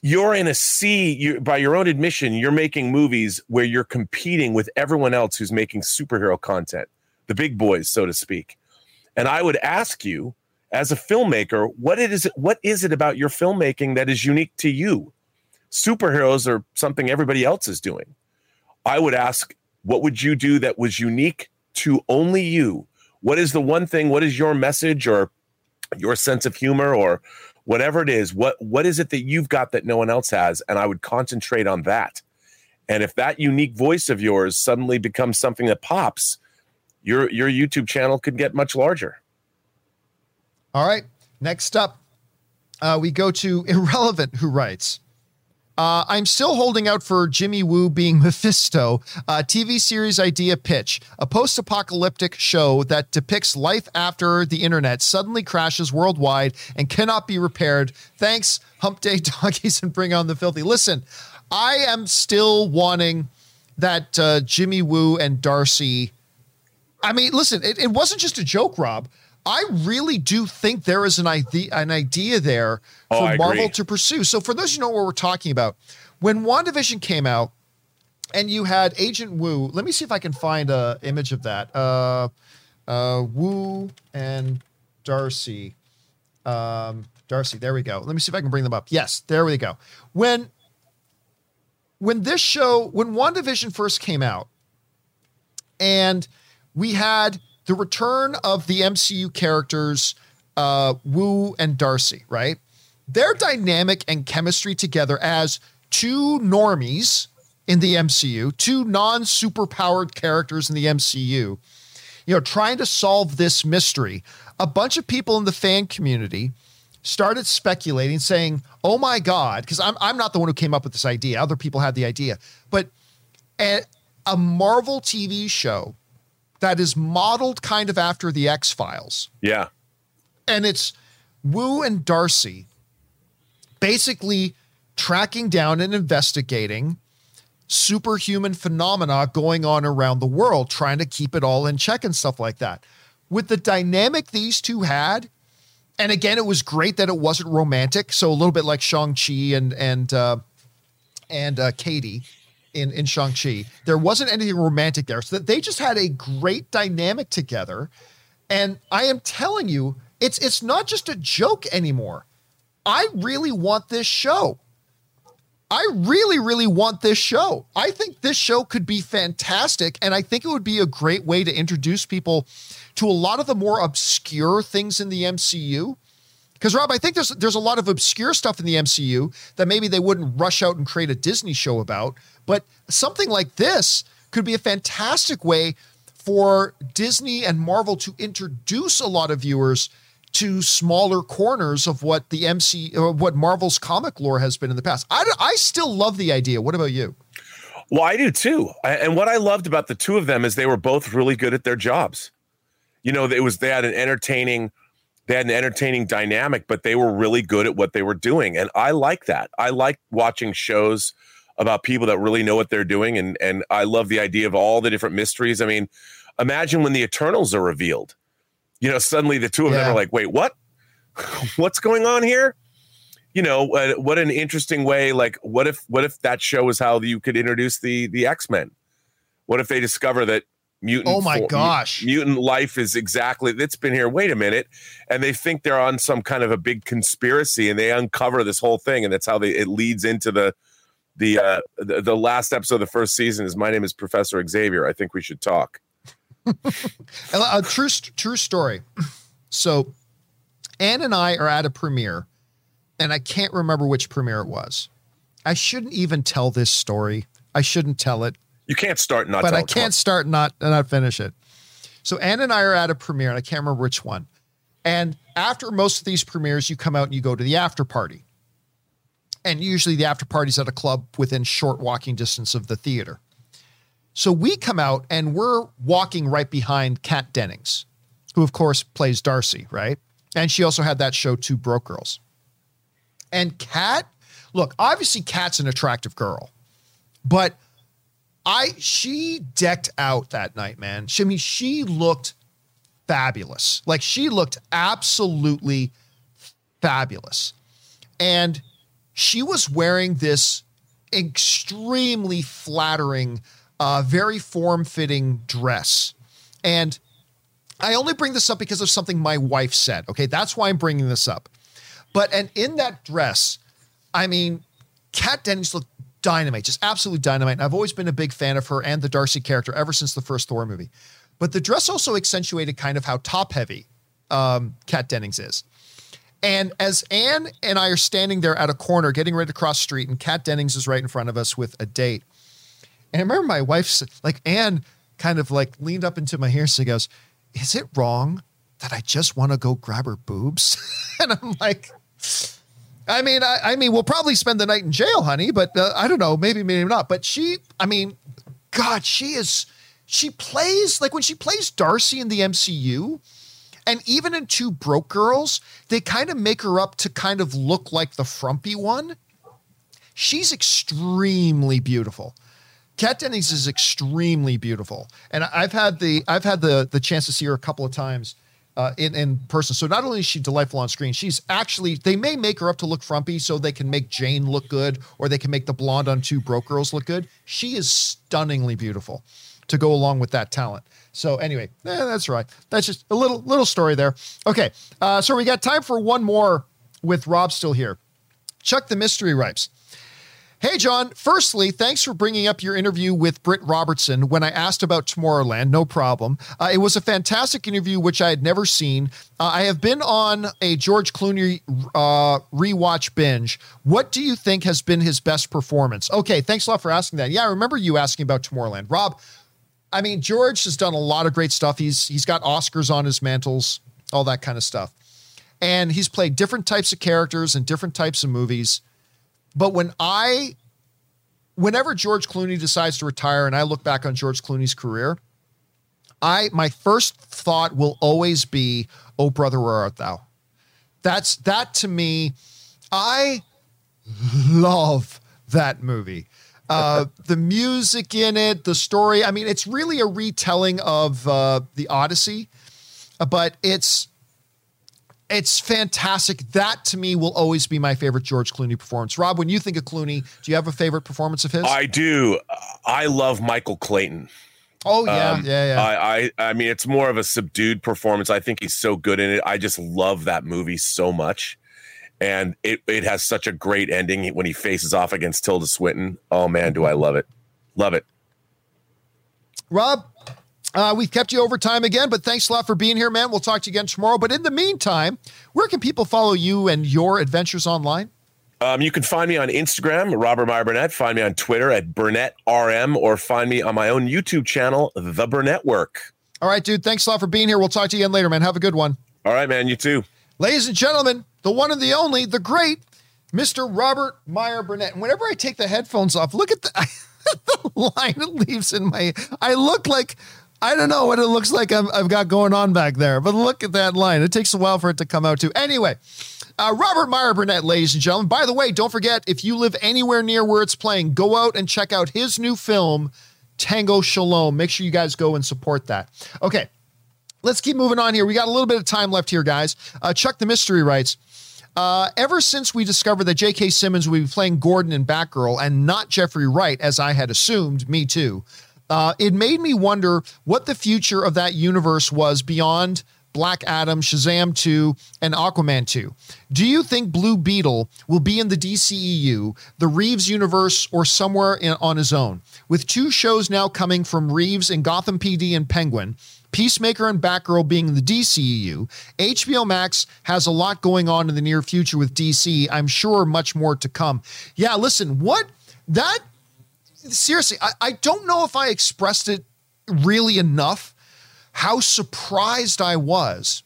You're in a sea. You, by your own admission, you're making movies where you're competing with everyone else who's making superhero content, the big boys, so to speak. And I would ask you, as a filmmaker, what it is what is it about your filmmaking that is unique to you? Superheroes are something everybody else is doing. I would ask, what would you do that was unique to only you? What is the one thing? What is your message or your sense of humor or whatever it is? What what is it that you've got that no one else has? And I would concentrate on that. And if that unique voice of yours suddenly becomes something that pops, your your YouTube channel could get much larger. All right. Next up, uh, we go to [laughs] Irrelevant, who writes. Uh, I'm still holding out for Jimmy Woo being [laughs] Mephisto, a TV series idea pitch. A post apocalyptic show that depicts life after the internet suddenly crashes worldwide and cannot be repaired. Thanks, Hump Day [laughs] Doggies, and Bring On the Filthy. Listen, I am still wanting that uh, Jimmy Woo and Darcy I mean, listen, it, it wasn't just a joke, Rob. I really do think there is an idea an idea there oh, for Marvel to pursue. So for those who know what we're talking about, when WandaVision came out and you had Agent Woo. let me see if I can find a image of that. Uh, uh, Woo and Darcy. Um, Darcy, there we go. Let me see if I can bring them up. Yes, there we go. When when this show, when WandaVision first came out, and we had the return of the MCU characters, uh, Woo and Darcy, right? Their dynamic and chemistry together as two normies in the MCU, two non superpowered characters in the MCU, you know, trying to solve this mystery. A bunch of people in the fan community started speculating, saying, oh my God, because I'm, I'm not the one who came up with this idea. Other people had the idea. But a, a Marvel TV show that is modeled kind of after the X Files. Yeah. And it's Woo and Darcy basically tracking down and investigating superhuman phenomena going on around the world, trying to keep it all in check and stuff like that. With the dynamic these two had, and again, it was great that it wasn't romantic. So a little bit like Shang-Chi and and uh, and uh, Katie in in Shang-Chi. There wasn't anything romantic there. So that they just had a great dynamic together. And I am telling you, it's it's not just a joke anymore. I really want this show. I really, really want this show. I think this show could be fantastic. And I think it would be a great way to introduce people to a lot of the more obscure things in the MCU because Rob, I think there's there's a lot of obscure stuff in the MCU that maybe they wouldn't rush out and create a Disney show about, but something like this could be a fantastic way for Disney and Marvel to introduce a lot of viewers to smaller corners of what the MC or uh, what Marvel's comic lore has been in the past. I, I still love the idea. What about you? Well, I do too. And what I loved about the two of them is they were both really good at their jobs. You know, it was they had an entertaining they had an entertaining dynamic, but they were really good at what they were doing. And I like that. I like watching shows about people that really know what they're doing and and I love the idea of all the different mysteries. I mean, imagine when the Eternals are revealed. You know, suddenly the two of yeah. them are like, "Wait, what? [laughs] What's going on here?" you know uh, what an interesting way like what if what if that show is how you could introduce the the x-men what if they discover that mutant oh my gosh mutant life is exactly it's been here wait a minute and they think they're on some kind of a big conspiracy and they uncover this whole thing and that's how they it leads into the the uh the, the last episode of the first season is my name is professor xavier i think we should talk [laughs] a true true story so ann and i are at a premiere and I can't remember which premiere it was. I shouldn't even tell this story. I shouldn't tell it. You can't start not. But I can't start not and not finish it. So Ann and I are at a premiere, and I can't remember which one. And after most of these premieres, you come out and you go to the after party. And usually the after party's at a club within short walking distance of the theater. So we come out and we're walking right behind Kat Dennings, who of course plays Darcy, right? And she also had that show Two Broke Girls. And Kat, look, obviously Kat's an attractive girl, but I she decked out that night, man. She, I mean, she looked fabulous. Like she looked absolutely fabulous. And she was wearing this extremely flattering, uh, very form fitting dress. And I only bring this up because of something my wife said. Okay. That's why I'm bringing this up. But and in that dress, I mean, Kat Dennings looked dynamite, just absolute dynamite. And I've always been a big fan of her and the Darcy character ever since the first Thor movie. But the dress also accentuated kind of how top heavy um, Kat Dennings is. And as Anne and I are standing there at a corner getting ready to cross the street, and Kat Dennings is right in front of us with a date. And I remember my wife, like Anne kind of like leaned up into my ear. She goes, Is it wrong that I just want to go grab her boobs? [laughs] and I'm like, I mean, I, I, mean, we'll probably spend the night in jail, honey, but uh, I don't know, maybe, maybe not. But she, I mean, God, she is, she plays like when she plays Darcy in the MCU, and even in Two Broke Girls, they kind of make her up to kind of look like the frumpy one. She's extremely beautiful. Kat Dennings is extremely beautiful, and I've had the I've had the the chance to see her a couple of times uh, in in person. So not only is she delightful on screen, she's actually they may make her up to look frumpy so they can make Jane look good, or they can make the blonde on Two Broke Girls look good. She is stunningly beautiful to go along with that talent. So anyway, eh, that's right. That's just a little little story there. Okay, uh, so we got time for one more with Rob still here. Chuck the mystery ripes. Hey, John. Firstly, thanks for bringing up your interview with Britt Robertson when I asked about Tomorrowland. No problem. Uh, it was a fantastic interview, which I had never seen. Uh, I have been on a George Clooney uh, rewatch binge. What do you think has been his best performance? Okay, thanks a lot for asking that. Yeah, I remember you asking about Tomorrowland. Rob, I mean, George has done a lot of great stuff. He's he's got Oscars on his mantles, all that kind of stuff. And he's played different types of characters and different types of movies. But when I, whenever George Clooney decides to retire, and I look back on George Clooney's career, I my first thought will always be, "Oh brother, where art thou?" That's that to me. I love that movie. Uh, [laughs] the music in it, the story. I mean, it's really a retelling of uh, the Odyssey, but it's it's fantastic. That to me will always be my favorite George Clooney performance. Rob, when you think of Clooney, do you have a favorite performance of his? I do. I love Michael Clayton. Oh yeah, um, yeah, yeah. I, I, I mean, it's more of a subdued performance. I think he's so good in it. I just love that movie so much, and it it has such a great ending when he faces off against Tilda Swinton. Oh man, do I love it, love it. Rob, uh, we've kept you over time again, but thanks a lot for being here, man. We'll talk to you again tomorrow. But in the meantime, where can people follow you and your adventures online? Um, you can find me on Instagram, Robert Meyer Burnett. Find me on Twitter at Burnett RM, or find me on my own YouTube channel, The Burnett Work. All right, dude. Thanks a lot for being here. We'll talk to you again later, man. Have a good one. All right, man. You too. Ladies and gentlemen, the one and the only, the great Mr. Robert Meyer Burnett. And whenever I take the headphones off, look at the. [laughs] the line it leaves in my. I look like. I don't know what it looks like i have got going on back there, but look at that line. It takes a while for it to come out too. Anyway, uh, Robert Meyer Burnett, ladies and gentlemen. By the way, don't forget if you live anywhere near where it's playing, go out and check out his new film, Tango Shalom. Make sure you guys go and support that. Okay, let's keep moving on here. We got a little bit of time left here, guys. Uh, Chuck the Mystery writes. Uh, ever since we discovered that J.K. Simmons would be playing Gordon in Batgirl and not Jeffrey Wright, as I had assumed, me too, uh, it made me wonder what the future of that universe was beyond Black Adam, Shazam 2, and Aquaman 2. Do you think Blue Beetle will be in the DCEU, the Reeves universe, or somewhere in, on his own? With two shows now coming from Reeves and Gotham PD and Penguin, Peacemaker and Batgirl being in the DCEU, HBO Max has a lot going on in the near future with DC. I'm sure much more to come. Yeah, listen, what that seriously, I, I don't know if I expressed it really enough how surprised I was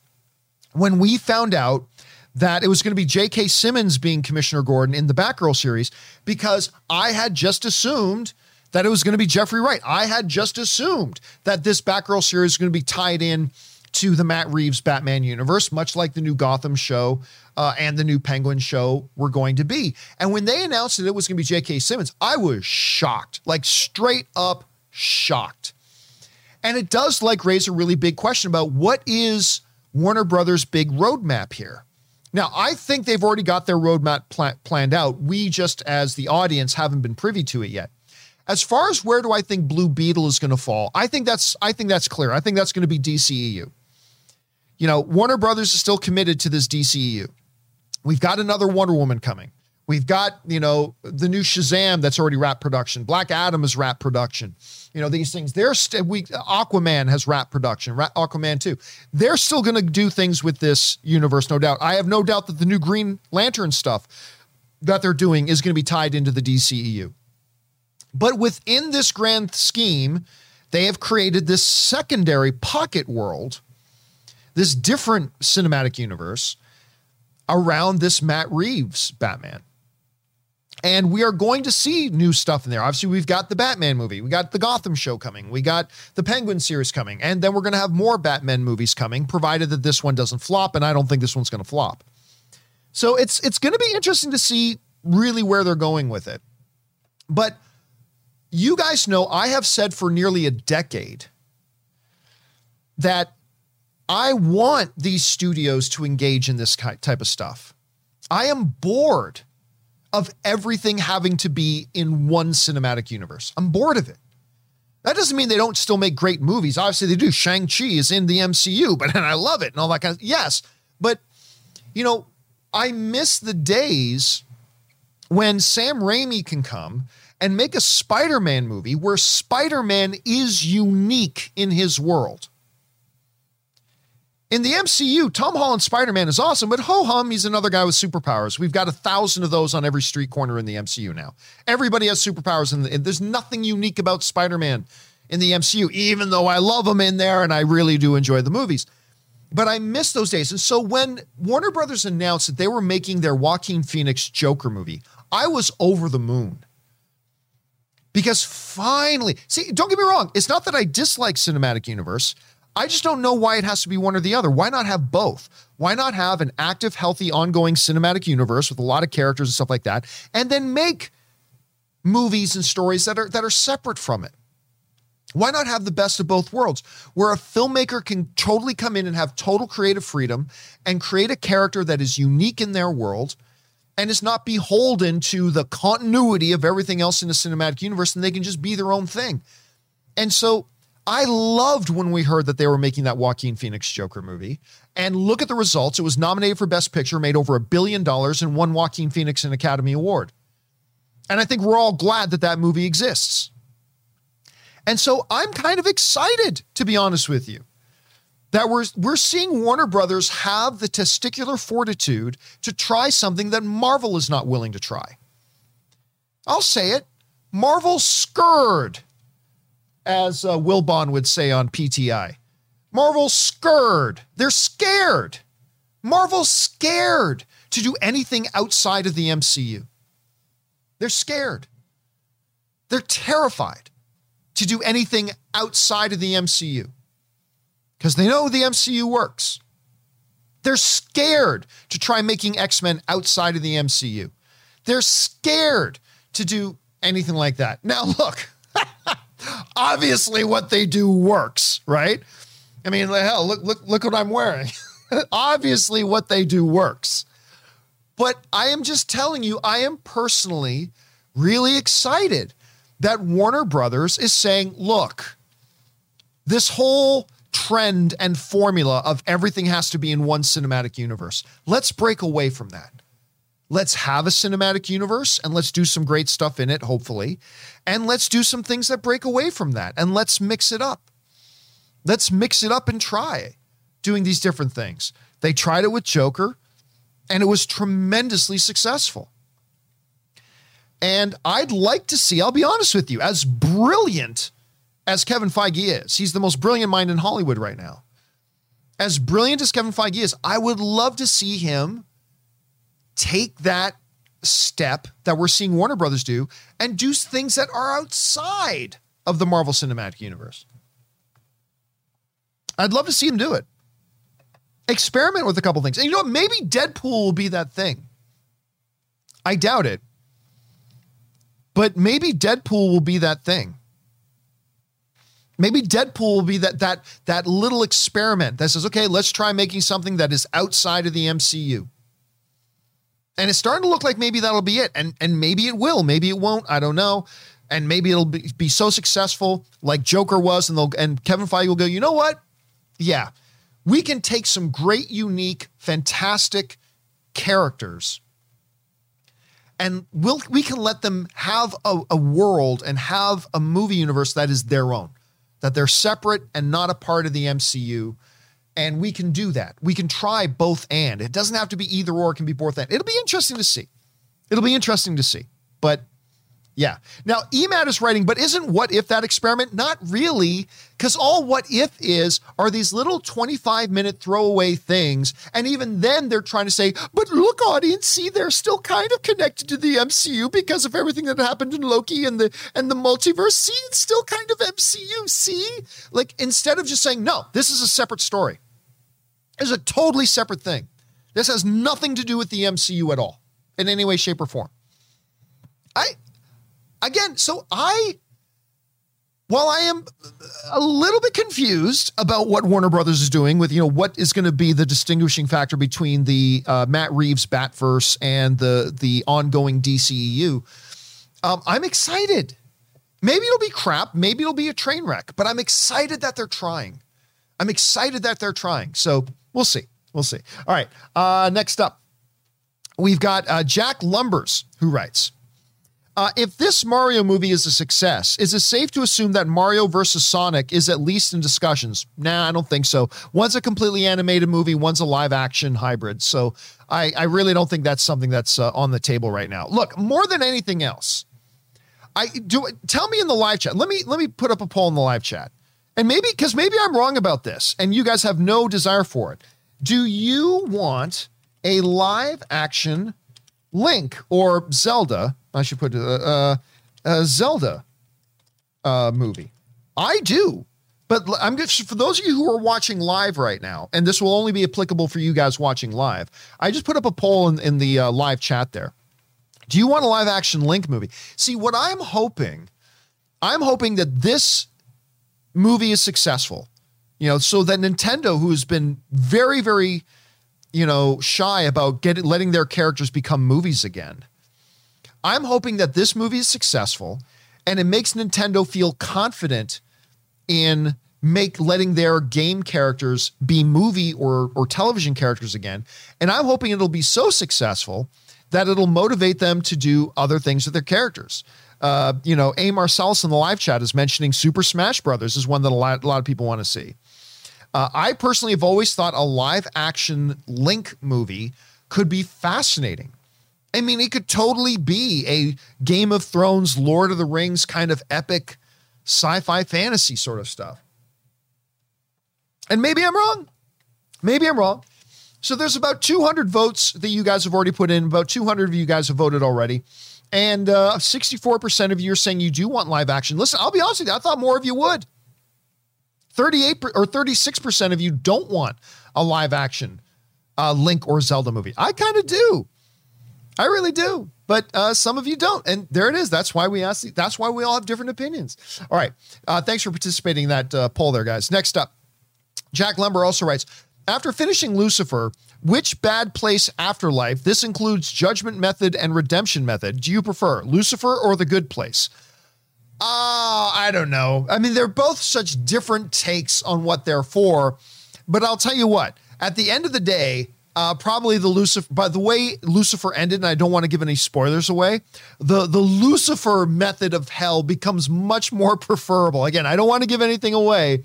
when we found out that it was going to be J.K. Simmons being Commissioner Gordon in the Batgirl series because I had just assumed that it was going to be Jeffrey Wright. I had just assumed that this Batgirl series was going to be tied in to the Matt Reeves Batman universe, much like the new Gotham show uh, and the new Penguin show were going to be. And when they announced that it was going to be J.K. Simmons, I was shocked, like straight up shocked. And it does like raise a really big question about what is Warner Brothers' big roadmap here. Now, I think they've already got their roadmap pl- planned out. We just, as the audience, haven't been privy to it yet. As far as where do I think Blue Beetle is going to fall, I think that's I think that's clear. I think that's going to be DCEU. You know, Warner Brothers is still committed to this DCEU. We've got another Wonder Woman coming. We've got, you know, the new Shazam that's already wrapped production. Black Adam is wrapped production. You know, these things. They're st- we Aquaman has wrapped production. Ra- Aquaman too. They're still going to do things with this universe, no doubt. I have no doubt that the new Green Lantern stuff that they're doing is going to be tied into the DCEU. But within this grand scheme, they have created this secondary pocket world, this different cinematic universe around this Matt Reeves Batman. And we are going to see new stuff in there. Obviously, we've got the Batman movie, we got the Gotham show coming, we got the Penguin series coming, and then we're going to have more Batman movies coming, provided that this one doesn't flop. And I don't think this one's going to flop. So it's it's going to be interesting to see really where they're going with it. But you guys know I have said for nearly a decade that I want these studios to engage in this type of stuff. I am bored of everything having to be in one cinematic universe. I'm bored of it. That doesn't mean they don't still make great movies. Obviously, they do. Shang-Chi is in the MCU, [laughs] but and I love it and all that kind of yes. But you know, I miss the days when Sam Raimi can come and make a Spider-Man movie where Spider-Man is unique in his world. In the MCU, Tom Holland Spider Man is awesome, but ho hum, he's another guy with superpowers. We've got a thousand of those on every street corner in the MCU now. Everybody has superpowers, and the, there's nothing unique about Spider Man in the MCU, even though I love him in there and I really do enjoy the movies. But I miss those days. And so when Warner Brothers announced that they were making their Joaquin Phoenix Joker movie, I was over the moon. Because finally, see, don't get me wrong, it's not that I dislike cinematic universe. I just don't know why it has to be one or the other. Why not have both? Why not have an active, healthy, ongoing cinematic universe with a lot of characters and stuff like that, and then make movies and stories that are that are separate from it? Why not have the best of both worlds, where a filmmaker can totally come in and have total creative freedom and create a character that is unique in their world and is not beholden to the continuity of everything else in the cinematic universe, and they can just be their own thing. And so I loved when we heard that they were making that Joaquin Phoenix Joker movie. And look at the results. It was nominated for Best Picture, made over a billion dollars, and won Joaquin Phoenix an Academy Award. And I think we're all glad that that movie exists. And so I'm kind of excited, to be honest with you, that we're, we're seeing Warner Brothers have the testicular fortitude to try something that Marvel is not willing to try. I'll say it Marvel scurred as uh, Wilbon would say on PTI. Marvel's scared. They're scared. Marvel's scared to do anything outside of the MCU. They're scared. They're terrified to do anything outside of the MCU because they know the MCU works. They're scared to try making X Men outside of the MCU. They're scared to do anything like that. Now, look, [laughs] obviously, what they do works, right? I mean, hell, look, look, look what I'm wearing. [laughs] obviously, what they do works. But I am just telling you, I am personally really excited that Warner Brothers is saying, look, this whole trend and formula of everything has to be in one cinematic universe. Let's break away from that. Let's have a cinematic universe and let's do some great stuff in it, hopefully. And let's do some things that break away from that and let's mix it up. Let's mix it up and try doing these different things. They tried it with Joker and it was tremendously successful. And I'd like to see, I'll be honest with you, as brilliant as Kevin Feige is, he's the most brilliant mind in Hollywood right now. As brilliant as Kevin Feige is, I would love to see him take that step that we're seeing Warner Brothers do and do things that are outside of the Marvel Cinematic Universe. I'd love to see him do it. Experiment with a couple things. And you know what? Maybe Deadpool will be that thing. I doubt it. But maybe Deadpool will be that thing. Maybe Deadpool will be that that that little experiment that says, okay, let's try making something that is outside of the MCU. And it's starting to look like maybe that'll be it. And and maybe it will, maybe it won't. I don't know. And maybe it'll be, be so successful like Joker was, and they'll and Kevin Feige will go, you know what? Yeah, we can take some great, unique, fantastic characters and we'll we can let them have a, a, world and have a movie universe that is their own that they're separate and not a part of the MCU. And we can do that. We can try both and. It doesn't have to be either or, it can be both and. It'll be interesting to see. It'll be interesting to see. But yeah. Now, EMAT is writing, but isn't what if that experiment? Not really, because all what if is are these little 25 minute throwaway things. And even then, they're trying to say, but look, audience, see, they're still kind of connected to the MCU because of everything that happened in Loki and the and the multiverse. See, it's still kind of MCU. See? Like, instead of just saying, no, this is a separate story, it's a totally separate thing. This has nothing to do with the MCU at all in any way, shape, or form. I again, so I, while I am a little bit confused about what Warner Brothers is doing with, you know, what is going to be the distinguishing factor between the uh, Matt Reeves Batverse and the the ongoing DCEU, um, I'm excited. Maybe it'll be crap. Maybe it'll be a train wreck. But I'm excited that they're trying. I'm excited that they're trying. So we'll see. We'll see. All right. Uh, next up, we've got uh, Jack Lumbers who writes. Uh, if this Mario movie is a success, is it safe to assume that Mario versus Sonic is at least in discussions? Nah, I don't think so. One's a completely animated movie, one's a live action hybrid. So I, I really don't think that's something that's uh, on the table right now. Look, more than anything else, I do. Tell me in the live chat. Let me let me put up a poll in the live chat, and maybe because maybe I'm wrong about this, and you guys have no desire for it. Do you want a live action Link or Zelda? I should put uh, uh, a Zelda uh, movie. I do. But I'm just for those of you who are watching live right now, and this will only be applicable for you guys watching live. I just put up a poll in, in the uh, live chat there. Do you want a live action Link movie? See, what I'm hoping, I'm hoping that this movie is successful. You know, so that Nintendo, who's been very, very, you know, shy about getting letting their characters become movies again, I'm hoping that this movie is successful and it makes Nintendo feel confident in make letting their game characters be movie or or television characters again. And I'm hoping it'll be so successful that it'll motivate them to do other things with their characters. Uh, you know, A. Marsalis in the live chat is mentioning Super Smash Brothers is one that a lot, a lot of people want to see. Uh, I personally have always thought a live action Link movie could be fascinating. I mean, it could totally be a Game of Thrones, Lord of the Rings kind of epic sci fi fantasy sort of stuff. And maybe I'm wrong. Maybe I'm wrong. So there's about 200 votes that you guys have already put in. About 200 of you guys have voted already. And uh, 64% of you are saying you do want live action. Listen, I'll be honest with you, I thought more of you would. 38 or 36% of you don't want a live action uh, Link or Zelda movie. I kind of do. I really do. But uh, some of you don't. And there it is. That's why we ask. That's why we all have different opinions. All right. Uh, thanks for participating in that uh, poll there, guys. Next up, Jack Lumber also writes After finishing Lucifer, which bad place afterlife, this includes Judgment Method and Redemption Method, do you prefer, Lucifer or The Good Place? Ah, uh, I don't know. I mean, they're both such different takes on what they're for. But I'll tell you what, at the end of the day, uh, probably the Lucifer. By the way, Lucifer ended, and I don't want to give any spoilers away. The the Lucifer method of hell becomes much more [laughs] preferable. Again, I don't want to give anything away,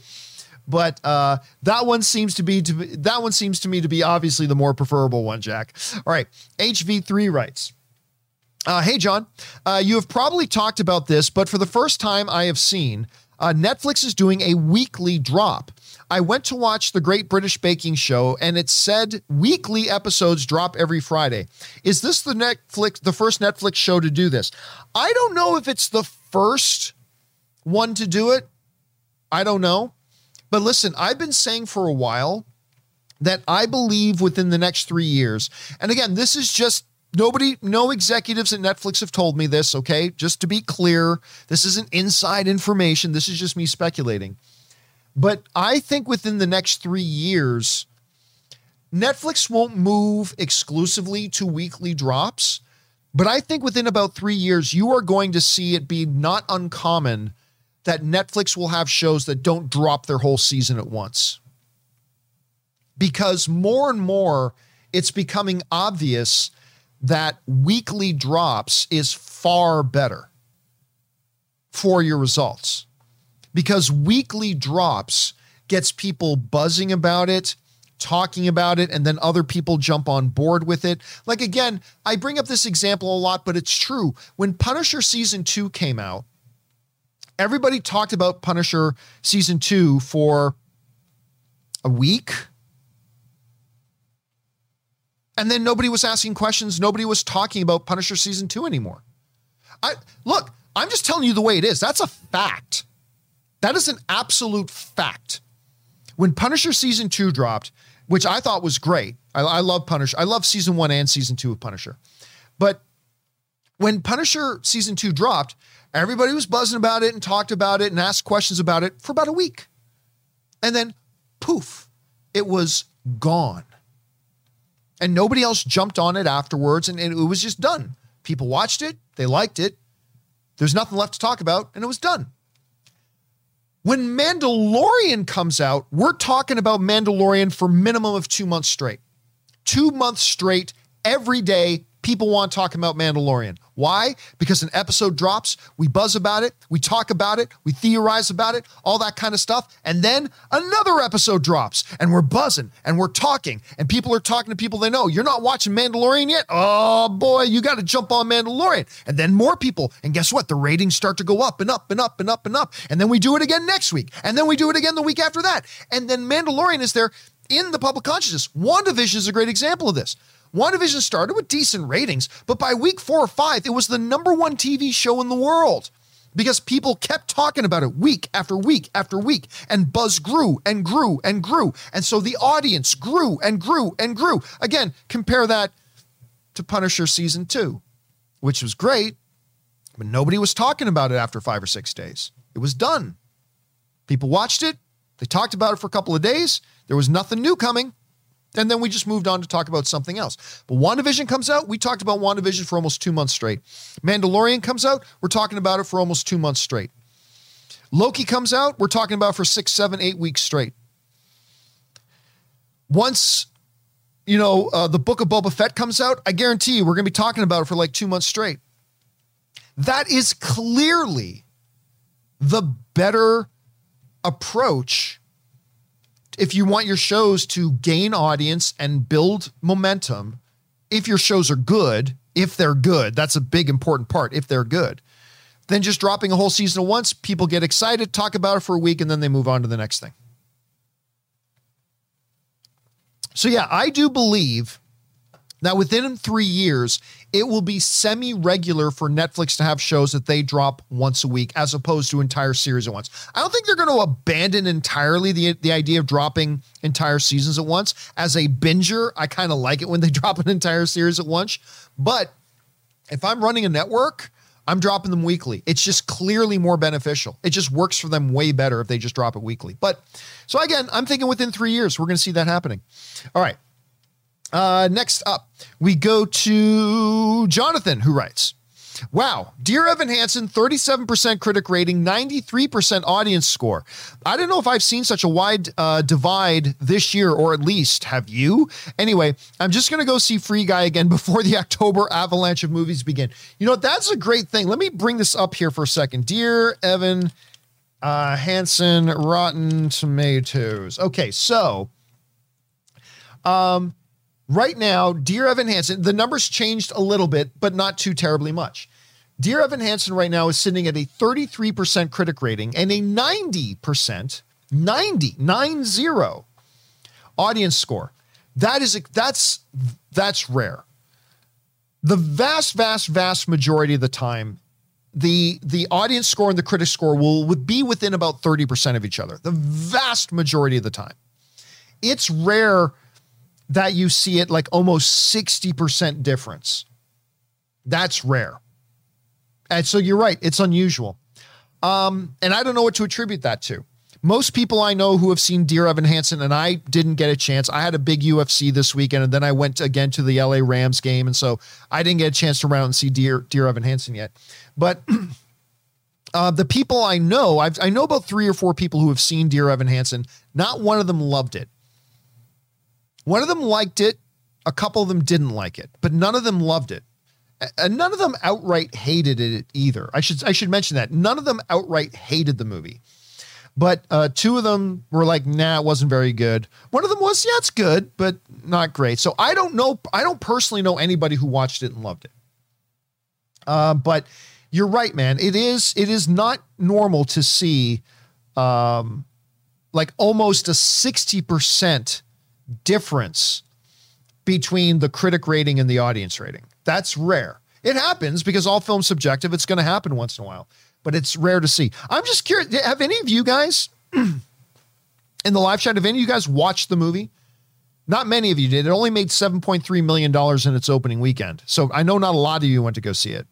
but uh, that one seems to be to be, that one seems to me to be obviously the more preferable one. Jack. All right, HV3 writes. Uh, hey, John, uh, you have probably talked about this, but for the first time I have seen, uh, Netflix is doing a weekly drop. I went to watch the Great British Baking Show and it said weekly episodes drop every Friday. Is this the Netflix the first Netflix show to do this? I don't know if it's the first one to do it. I don't know. But listen, I've been saying for a while that I believe within the next 3 years. And again, this is just nobody no executives at Netflix have told me this, okay? Just to be clear, this isn't inside information. This is just me speculating but I think within the next three years, Netflix won't move exclusively to weekly drops. But I think within about three years, you are going to see it be not uncommon that Netflix will have shows that don't drop their whole season at once. Because more and more, it's becoming obvious that weekly drops is far better for your results because weekly drops gets people buzzing about it, talking about it, and then other people jump on board with it. Like, again, I bring up this example a lot, but it's true. When Punisher season two came out, everybody talked about Punisher season two for a week. And then nobody was asking questions. Nobody was talking about Punisher season two anymore. I look, I'm just telling you the way it is. That's a fact. That is an absolute fact. When Punisher season two dropped, which I thought was great, I, I love Punisher. I love season one and season two of Punisher. But when Punisher season two dropped, everybody was buzzing about it and talked about it and asked questions about it for about a week. And then poof, it was gone. And nobody else jumped on it afterwards, and, and it was just done. People watched it, they liked it. There's nothing left to talk about, and it was done. When Mandalorian comes out, we're talking about Mandalorian for minimum of two months straight. Two months straight, every day, people want to talk about Mandalorian. Why? Because an episode drops, we buzz about it, we talk about it, we theorize about it, all that kind of stuff. And then another episode drops and we're buzzing and we're talking and people are talking to people they know. You're not watching Mandalorian yet? Oh boy, you got to jump on Mandalorian. And then more people. And guess what? The ratings start to go up and up and up and up and up. And then we do it again next week. And then we do it again the week after that. And then Mandalorian is there in the public consciousness. WandaVision is a great example of this. WandaVision started with decent ratings, but by week four or five, it was the number one TV show in the world because people kept talking about it week after week after week, and buzz grew and grew and grew. And so the audience grew and grew and grew. Again, compare that to Punisher season two, which was great, but nobody was talking about it after five or six days. It was done. People watched it, they talked about it for a couple of days. There was nothing new coming. And then we just moved on to talk about something else. But WandaVision comes out. We talked about WandaVision for almost two months straight. Mandalorian comes out. We're talking about it for almost two months straight. Loki comes out. We're talking about for six, seven, eight weeks straight. Once, you know, uh, the book of Boba Fett comes out, I guarantee you we're going to be talking about it for like two months straight. That is clearly the better approach if you want your shows to gain audience and build momentum, if your shows are good, if they're good, that's a big important part. If they're good, then just dropping a whole season at once, people get excited, talk about it for a week, and then they move on to the next thing. So, yeah, I do believe Now, within three years, it will be semi regular for Netflix to have shows that they drop once a week as opposed to entire series at once. I don't think they're going to abandon entirely the, the idea of dropping entire seasons at once. As a binger, I kind of like it when they [laughs] drop an entire series at once. But if I'm running a network, I'm dropping them weekly. It's just clearly more beneficial. It just works for them way better if they just drop it weekly. But so again, I'm thinking within three years, we're going to see that happening. All right. Uh, next up, we go to Jonathan, who writes, Wow, Dear Evan Hansen, 37% critic rating, 93% audience score. I don't know if I've seen such a wide uh, divide this year, or at least have you? Anyway, I'm just going to go see Free Guy again [laughs] before the October avalanche of movies begin. You know, that's a great thing. Let me bring this up here for a second. Dear Evan uh, Hansen, Rotten Tomatoes. Okay, so. Um, Right now, Dear Evan Hansen, the numbers changed a little bit, but not too terribly much. Dear Evan Hansen right now is sitting at a 33% critic rating and a 90%, 90, 90 audience score. That is a, that's that's rare. The vast, vast, vast majority of the time, the the audience score and the critic score will would be within about 30% of each other. The vast majority of the time. It's rare that you see it like almost 60% difference. That's rare. And so you're right, it's unusual. Um, and I don't know what to attribute that to. Most people I know who have seen Dear Evan Hansen, and I didn't get a chance. I had a big UFC this weekend, and then I went again to the LA Rams game, and so I didn't get a chance to run out and see Dear Dear Evan Hansen yet. But [clears throat] uh, the people I know, I've, I know about three or four people who have seen Dear Evan Hansen. Not one of them loved it. One of them liked it, a couple of them didn't like it, but none of them loved it. And none of them outright hated it either. I should I should mention that. None of them outright hated the movie. But uh, two of them were like, nah, it wasn't very good. One of them was, yeah, it's good, but not great. So I don't know. I don't personally know anybody who watched it and loved it. Uh, but you're right, man. It is it is not normal to see um, like almost a 60% difference between the critic rating and the audience rating. That's rare. It happens because all film's subjective. It's going to happen once in a while, but it's rare to see. I'm just curious. Have any of you guys [clears throat] in the live chat, have any of you guys watched the movie? Not many of you did. It only made $7.3 million in its opening weekend. So I know not a lot of you went to go see it.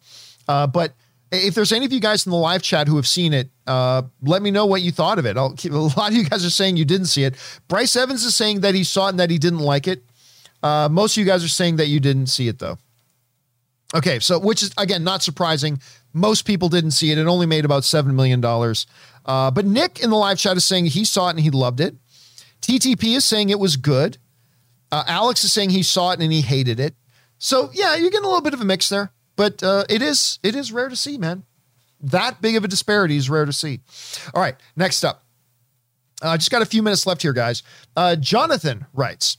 Uh, but if there's any of you guys in the live chat who have seen it, uh, let me know what you thought of it. I'll, [laughs] a lot of you guys are saying you didn't see it. Bryce Evans is saying that he saw it and that he didn't like it. Uh, most of you guys are saying that you didn't see it though. Okay, so which is again not surprising. Most people didn't see it. It only made about seven million dollars. Uh, but Nick in the live chat is saying he saw it and he loved it. TTP is saying it was good. Uh, Alex is saying he saw it and he hated it. So yeah, you're getting a little bit of a mix there but uh, it is it is rare to see, man. That big of a disparity is rare to see. All right, next up. I uh, just got a few minutes left here, guys. Uh, Jonathan writes.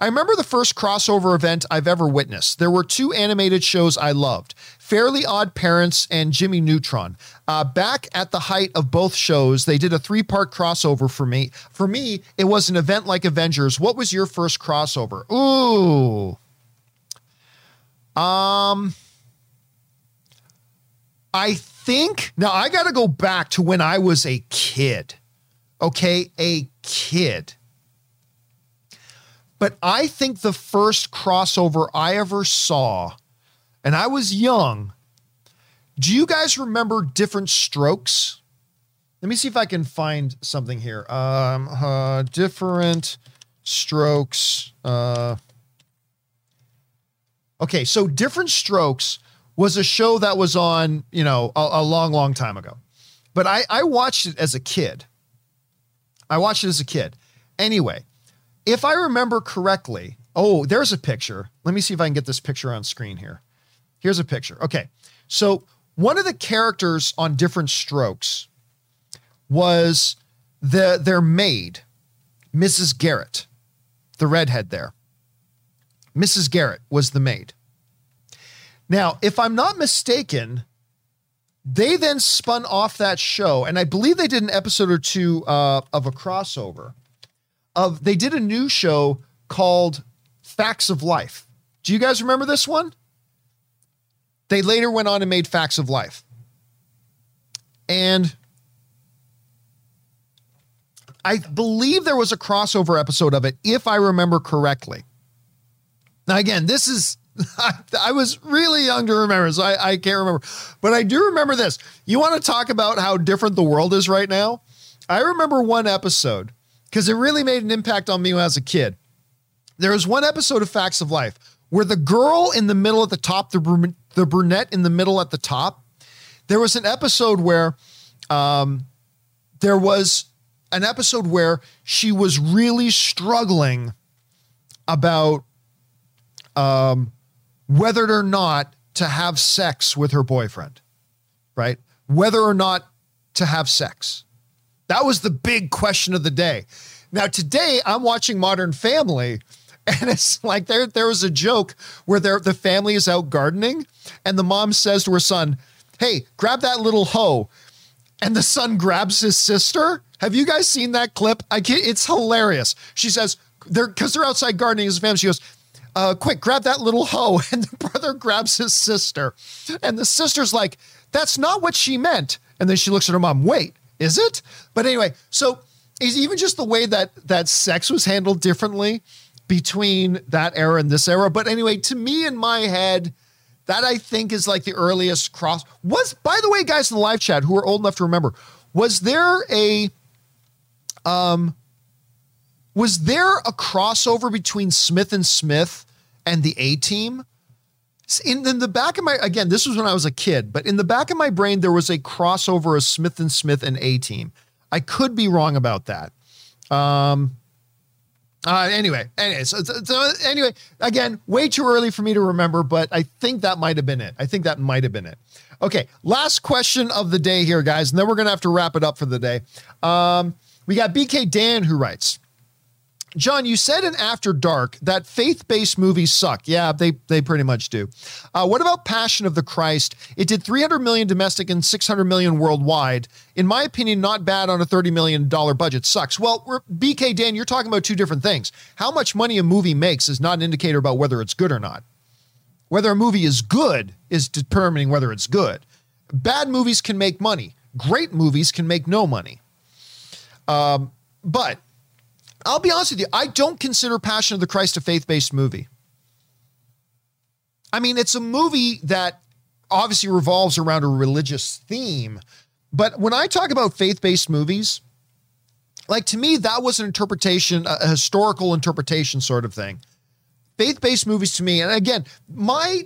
I remember the first crossover event I've ever witnessed. There were two animated shows I loved Fairly Odd Parents and Jimmy Neutron. Uh, back at the height of both shows, they did a three part crossover for me. For me, it was an event like Avengers. What was your first crossover? Ooh. Um, I think now I got to go back to when I was a kid. Okay, a kid. But I think the first crossover I ever saw, and I was young. Do you guys remember Diff'rent Strokes? Let me see if I can find something here. Um, uh, Diff'rent Strokes. Uh, okay, so Diff'rent Strokes was a show that was on, you know, a, a long, long time ago. But I, I watched it as a kid. I watched it as a kid. Anyway, if I remember correctly, oh, there's a picture. Let me see if I can get this picture on screen here. Here's a picture. Okay. So one of the characters on Diff'rent Strokes was the their maid, Mrs. Garrett, the redhead there. Mrs. Garrett was the maid. Now, if I'm not mistaken, they then spun off that show, and I believe they did an episode or two uh, of a crossover. Of they did a new show called Facts of Life. Do you guys remember this one? They later went on and made Facts of Life. And I believe there was a crossover episode of it, if I remember correctly. Now, again, this is, [laughs] I, was really young to remember, so I, I can't remember. But I do remember this. You want to talk about how different the world is right now? I remember one episode because it really made an impact on me when I was a kid. There was one episode of Facts of Life where the girl in the middle at the top, the, the brunette in the middle at the top, there was an episode where um, there was an episode where she was really struggling about um, whether or not to have sex with her boyfriend, right? Whether or not to have sex. That was the big question of the day. Now, today I'm watching Modern Family, [laughs] and it's like there, there was a joke where the family is out gardening, and the mom says to her son, Hey, grab that little hoe. And the son grabs his sister. Have you guys seen that clip? I can't, it's hilarious. She says, they're because they're outside gardening as a family. She goes, uh, quick, grab that little hoe. [laughs] And the brother grabs his sister. And the sister's like, that's not what she meant. And then she looks at her mom, wait, is it? But anyway, so is even just the way that that sex was handled differently between that era and this era. But anyway, to me in my head, that I think is like the earliest cross. Was by the way, guys in the live chat who are old enough to remember, was there a um was there a crossover between Smith and Smith and the A team? In, in, the back of my again, this was when I was a kid, but in the back of my brain, there was a crossover of Smith and Smith and A Team. I could be wrong about that. Um, uh, anyway, anyway, so, so, anyway, again, way too early for me to remember, but I think that might have been it. I think that might have been it. Okay, last question of the day here, guys, and then we're gonna have to wrap it up for the day. Um, we got BK Dan who writes, John, you said in After Dark that faith-based movies suck. Yeah, they they pretty much do. Uh, what about Passion of the Christ? It did 300 million domestic and 600 million worldwide. In my opinion, not bad on a 30 million dollar budget. Sucks. Well, BK Dan, you're talking about two different things. How much money a movie makes is not an indicator about whether it's good or not. Whether a movie is good is determining whether it's good. Bad movies can make money. Great movies can make no money. Um, but I'll be honest with you, I don't consider Passion of the Christ a faith based movie. I mean, it's a movie that obviously revolves around a religious theme. But when I talk about faith based movies, like to me, that was an interpretation, a historical interpretation sort of thing. Faith based movies to me, and again, my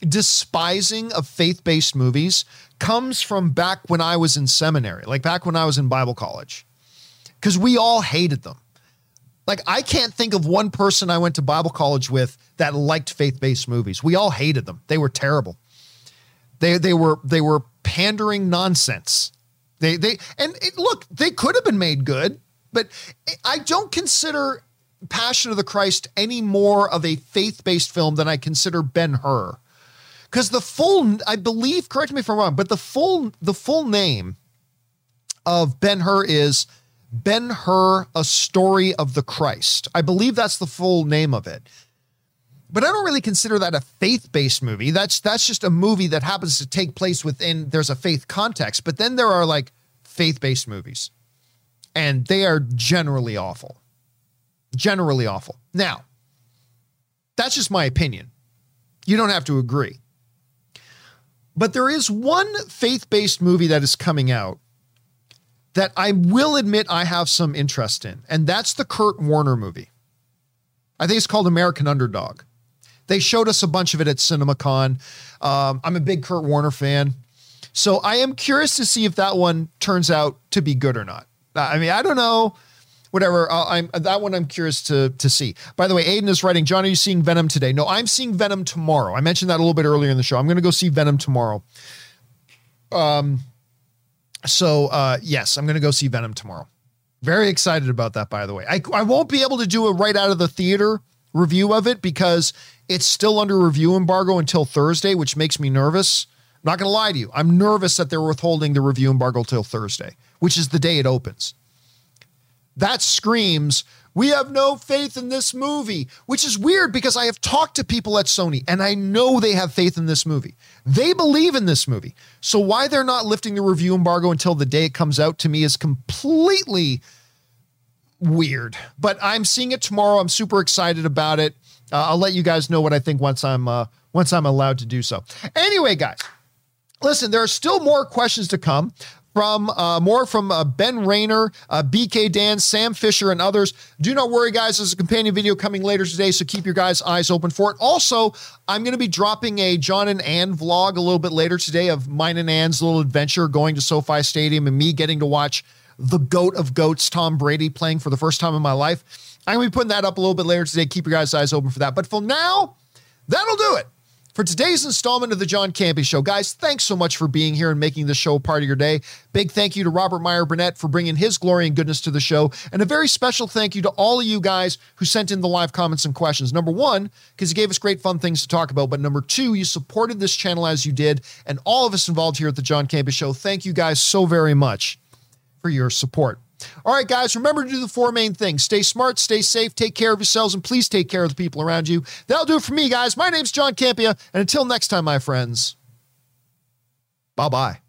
despising of faith based movies comes from back when I was in seminary, like back when I was in Bible college, because we all hated them. Like I can't think of one person I went to Bible college with that liked faith-based movies. We all hated them. They were terrible. They they were they were pandering nonsense. They they and it, look, they could have been made good, but I don't consider Passion of the Christ any more of a faith-based film than I consider Ben Hur. Cuz the full I believe, correct me if I'm wrong, but the full the full name of Ben Hur is Ben Hur, A Story of the Christ. I believe that's the full name of it. But I don't really consider that a faith-based movie. That's that's just a movie that happens to take place within there's a faith context. But then there are like faith-based movies. And they are generally awful. Generally awful. Now, that's just my opinion. You don't have to agree. But there is one faith-based movie that is coming out that I will admit I have some interest in, and that's the Kurt Warner movie. I think it's called American Underdog. They showed us a bunch of it at CinemaCon. Um, I'm a big Kurt Warner fan. So I am curious to see if that one turns out to be good or not. I mean, I don't know. Whatever. Uh, I'm that one. I'm curious to to see. By the way, Aiden is writing. John, are you seeing Venom today? No, I'm seeing Venom tomorrow. I mentioned that a little bit earlier in the show. I'm going to go see Venom tomorrow. Um, so uh, yes, I'm going to go see Venom tomorrow. Very excited about that, by the way. I, I won't be able to do a right out of the theater review of it because it's still under review embargo until Thursday, which makes me nervous. I'm not going to lie to you. I'm nervous that they're withholding the review embargo till Thursday, which is the day it opens. That screams We have no faith in this movie, which is weird because I have talked to people at Sony and I know they have faith in this movie. They believe in this movie. So why they're not lifting the review embargo until the day it comes out to me is completely weird. But I'm seeing it tomorrow. I'm super excited about it. Uh, I'll let you guys know what I think once I'm uh, once I'm allowed to do so. Anyway, guys, listen. There are still more questions to come from uh, more from uh, Ben Rayner, uh, BK Dan, Sam Fisher, and others. Do not worry, guys. There's a companion video coming later today, so keep your guys' eyes open for it. Also, I'm going to be dropping a John and Ann vlog a little bit later today of mine and Ann's little adventure going to SoFi Stadium and me getting to watch the goat of goats, Tom Brady, playing for the first time in my life. I'm going to be putting that up a little bit later today. Keep your guys' eyes open for that. But for now, that'll do it for today's installment of the John Campea Show. Guys, thanks so much for being here and making the show part of your day. Big thank you to Robert Meyer Burnett for bringing his glory and goodness to the show. And a very special thank you to all of you guys who sent in the live comments and questions. Number one, because you gave us great fun things to talk about. But number two, you supported this channel as you did. And all of us involved here at the John Campea Show, thank you guys so very much for your support. All right, guys, remember to do the four main things stay smart, stay safe, take care of yourselves, and please take care of the people around you. That'll do it for me, guys. My name's John Campea, and until next time, my friends, bye bye.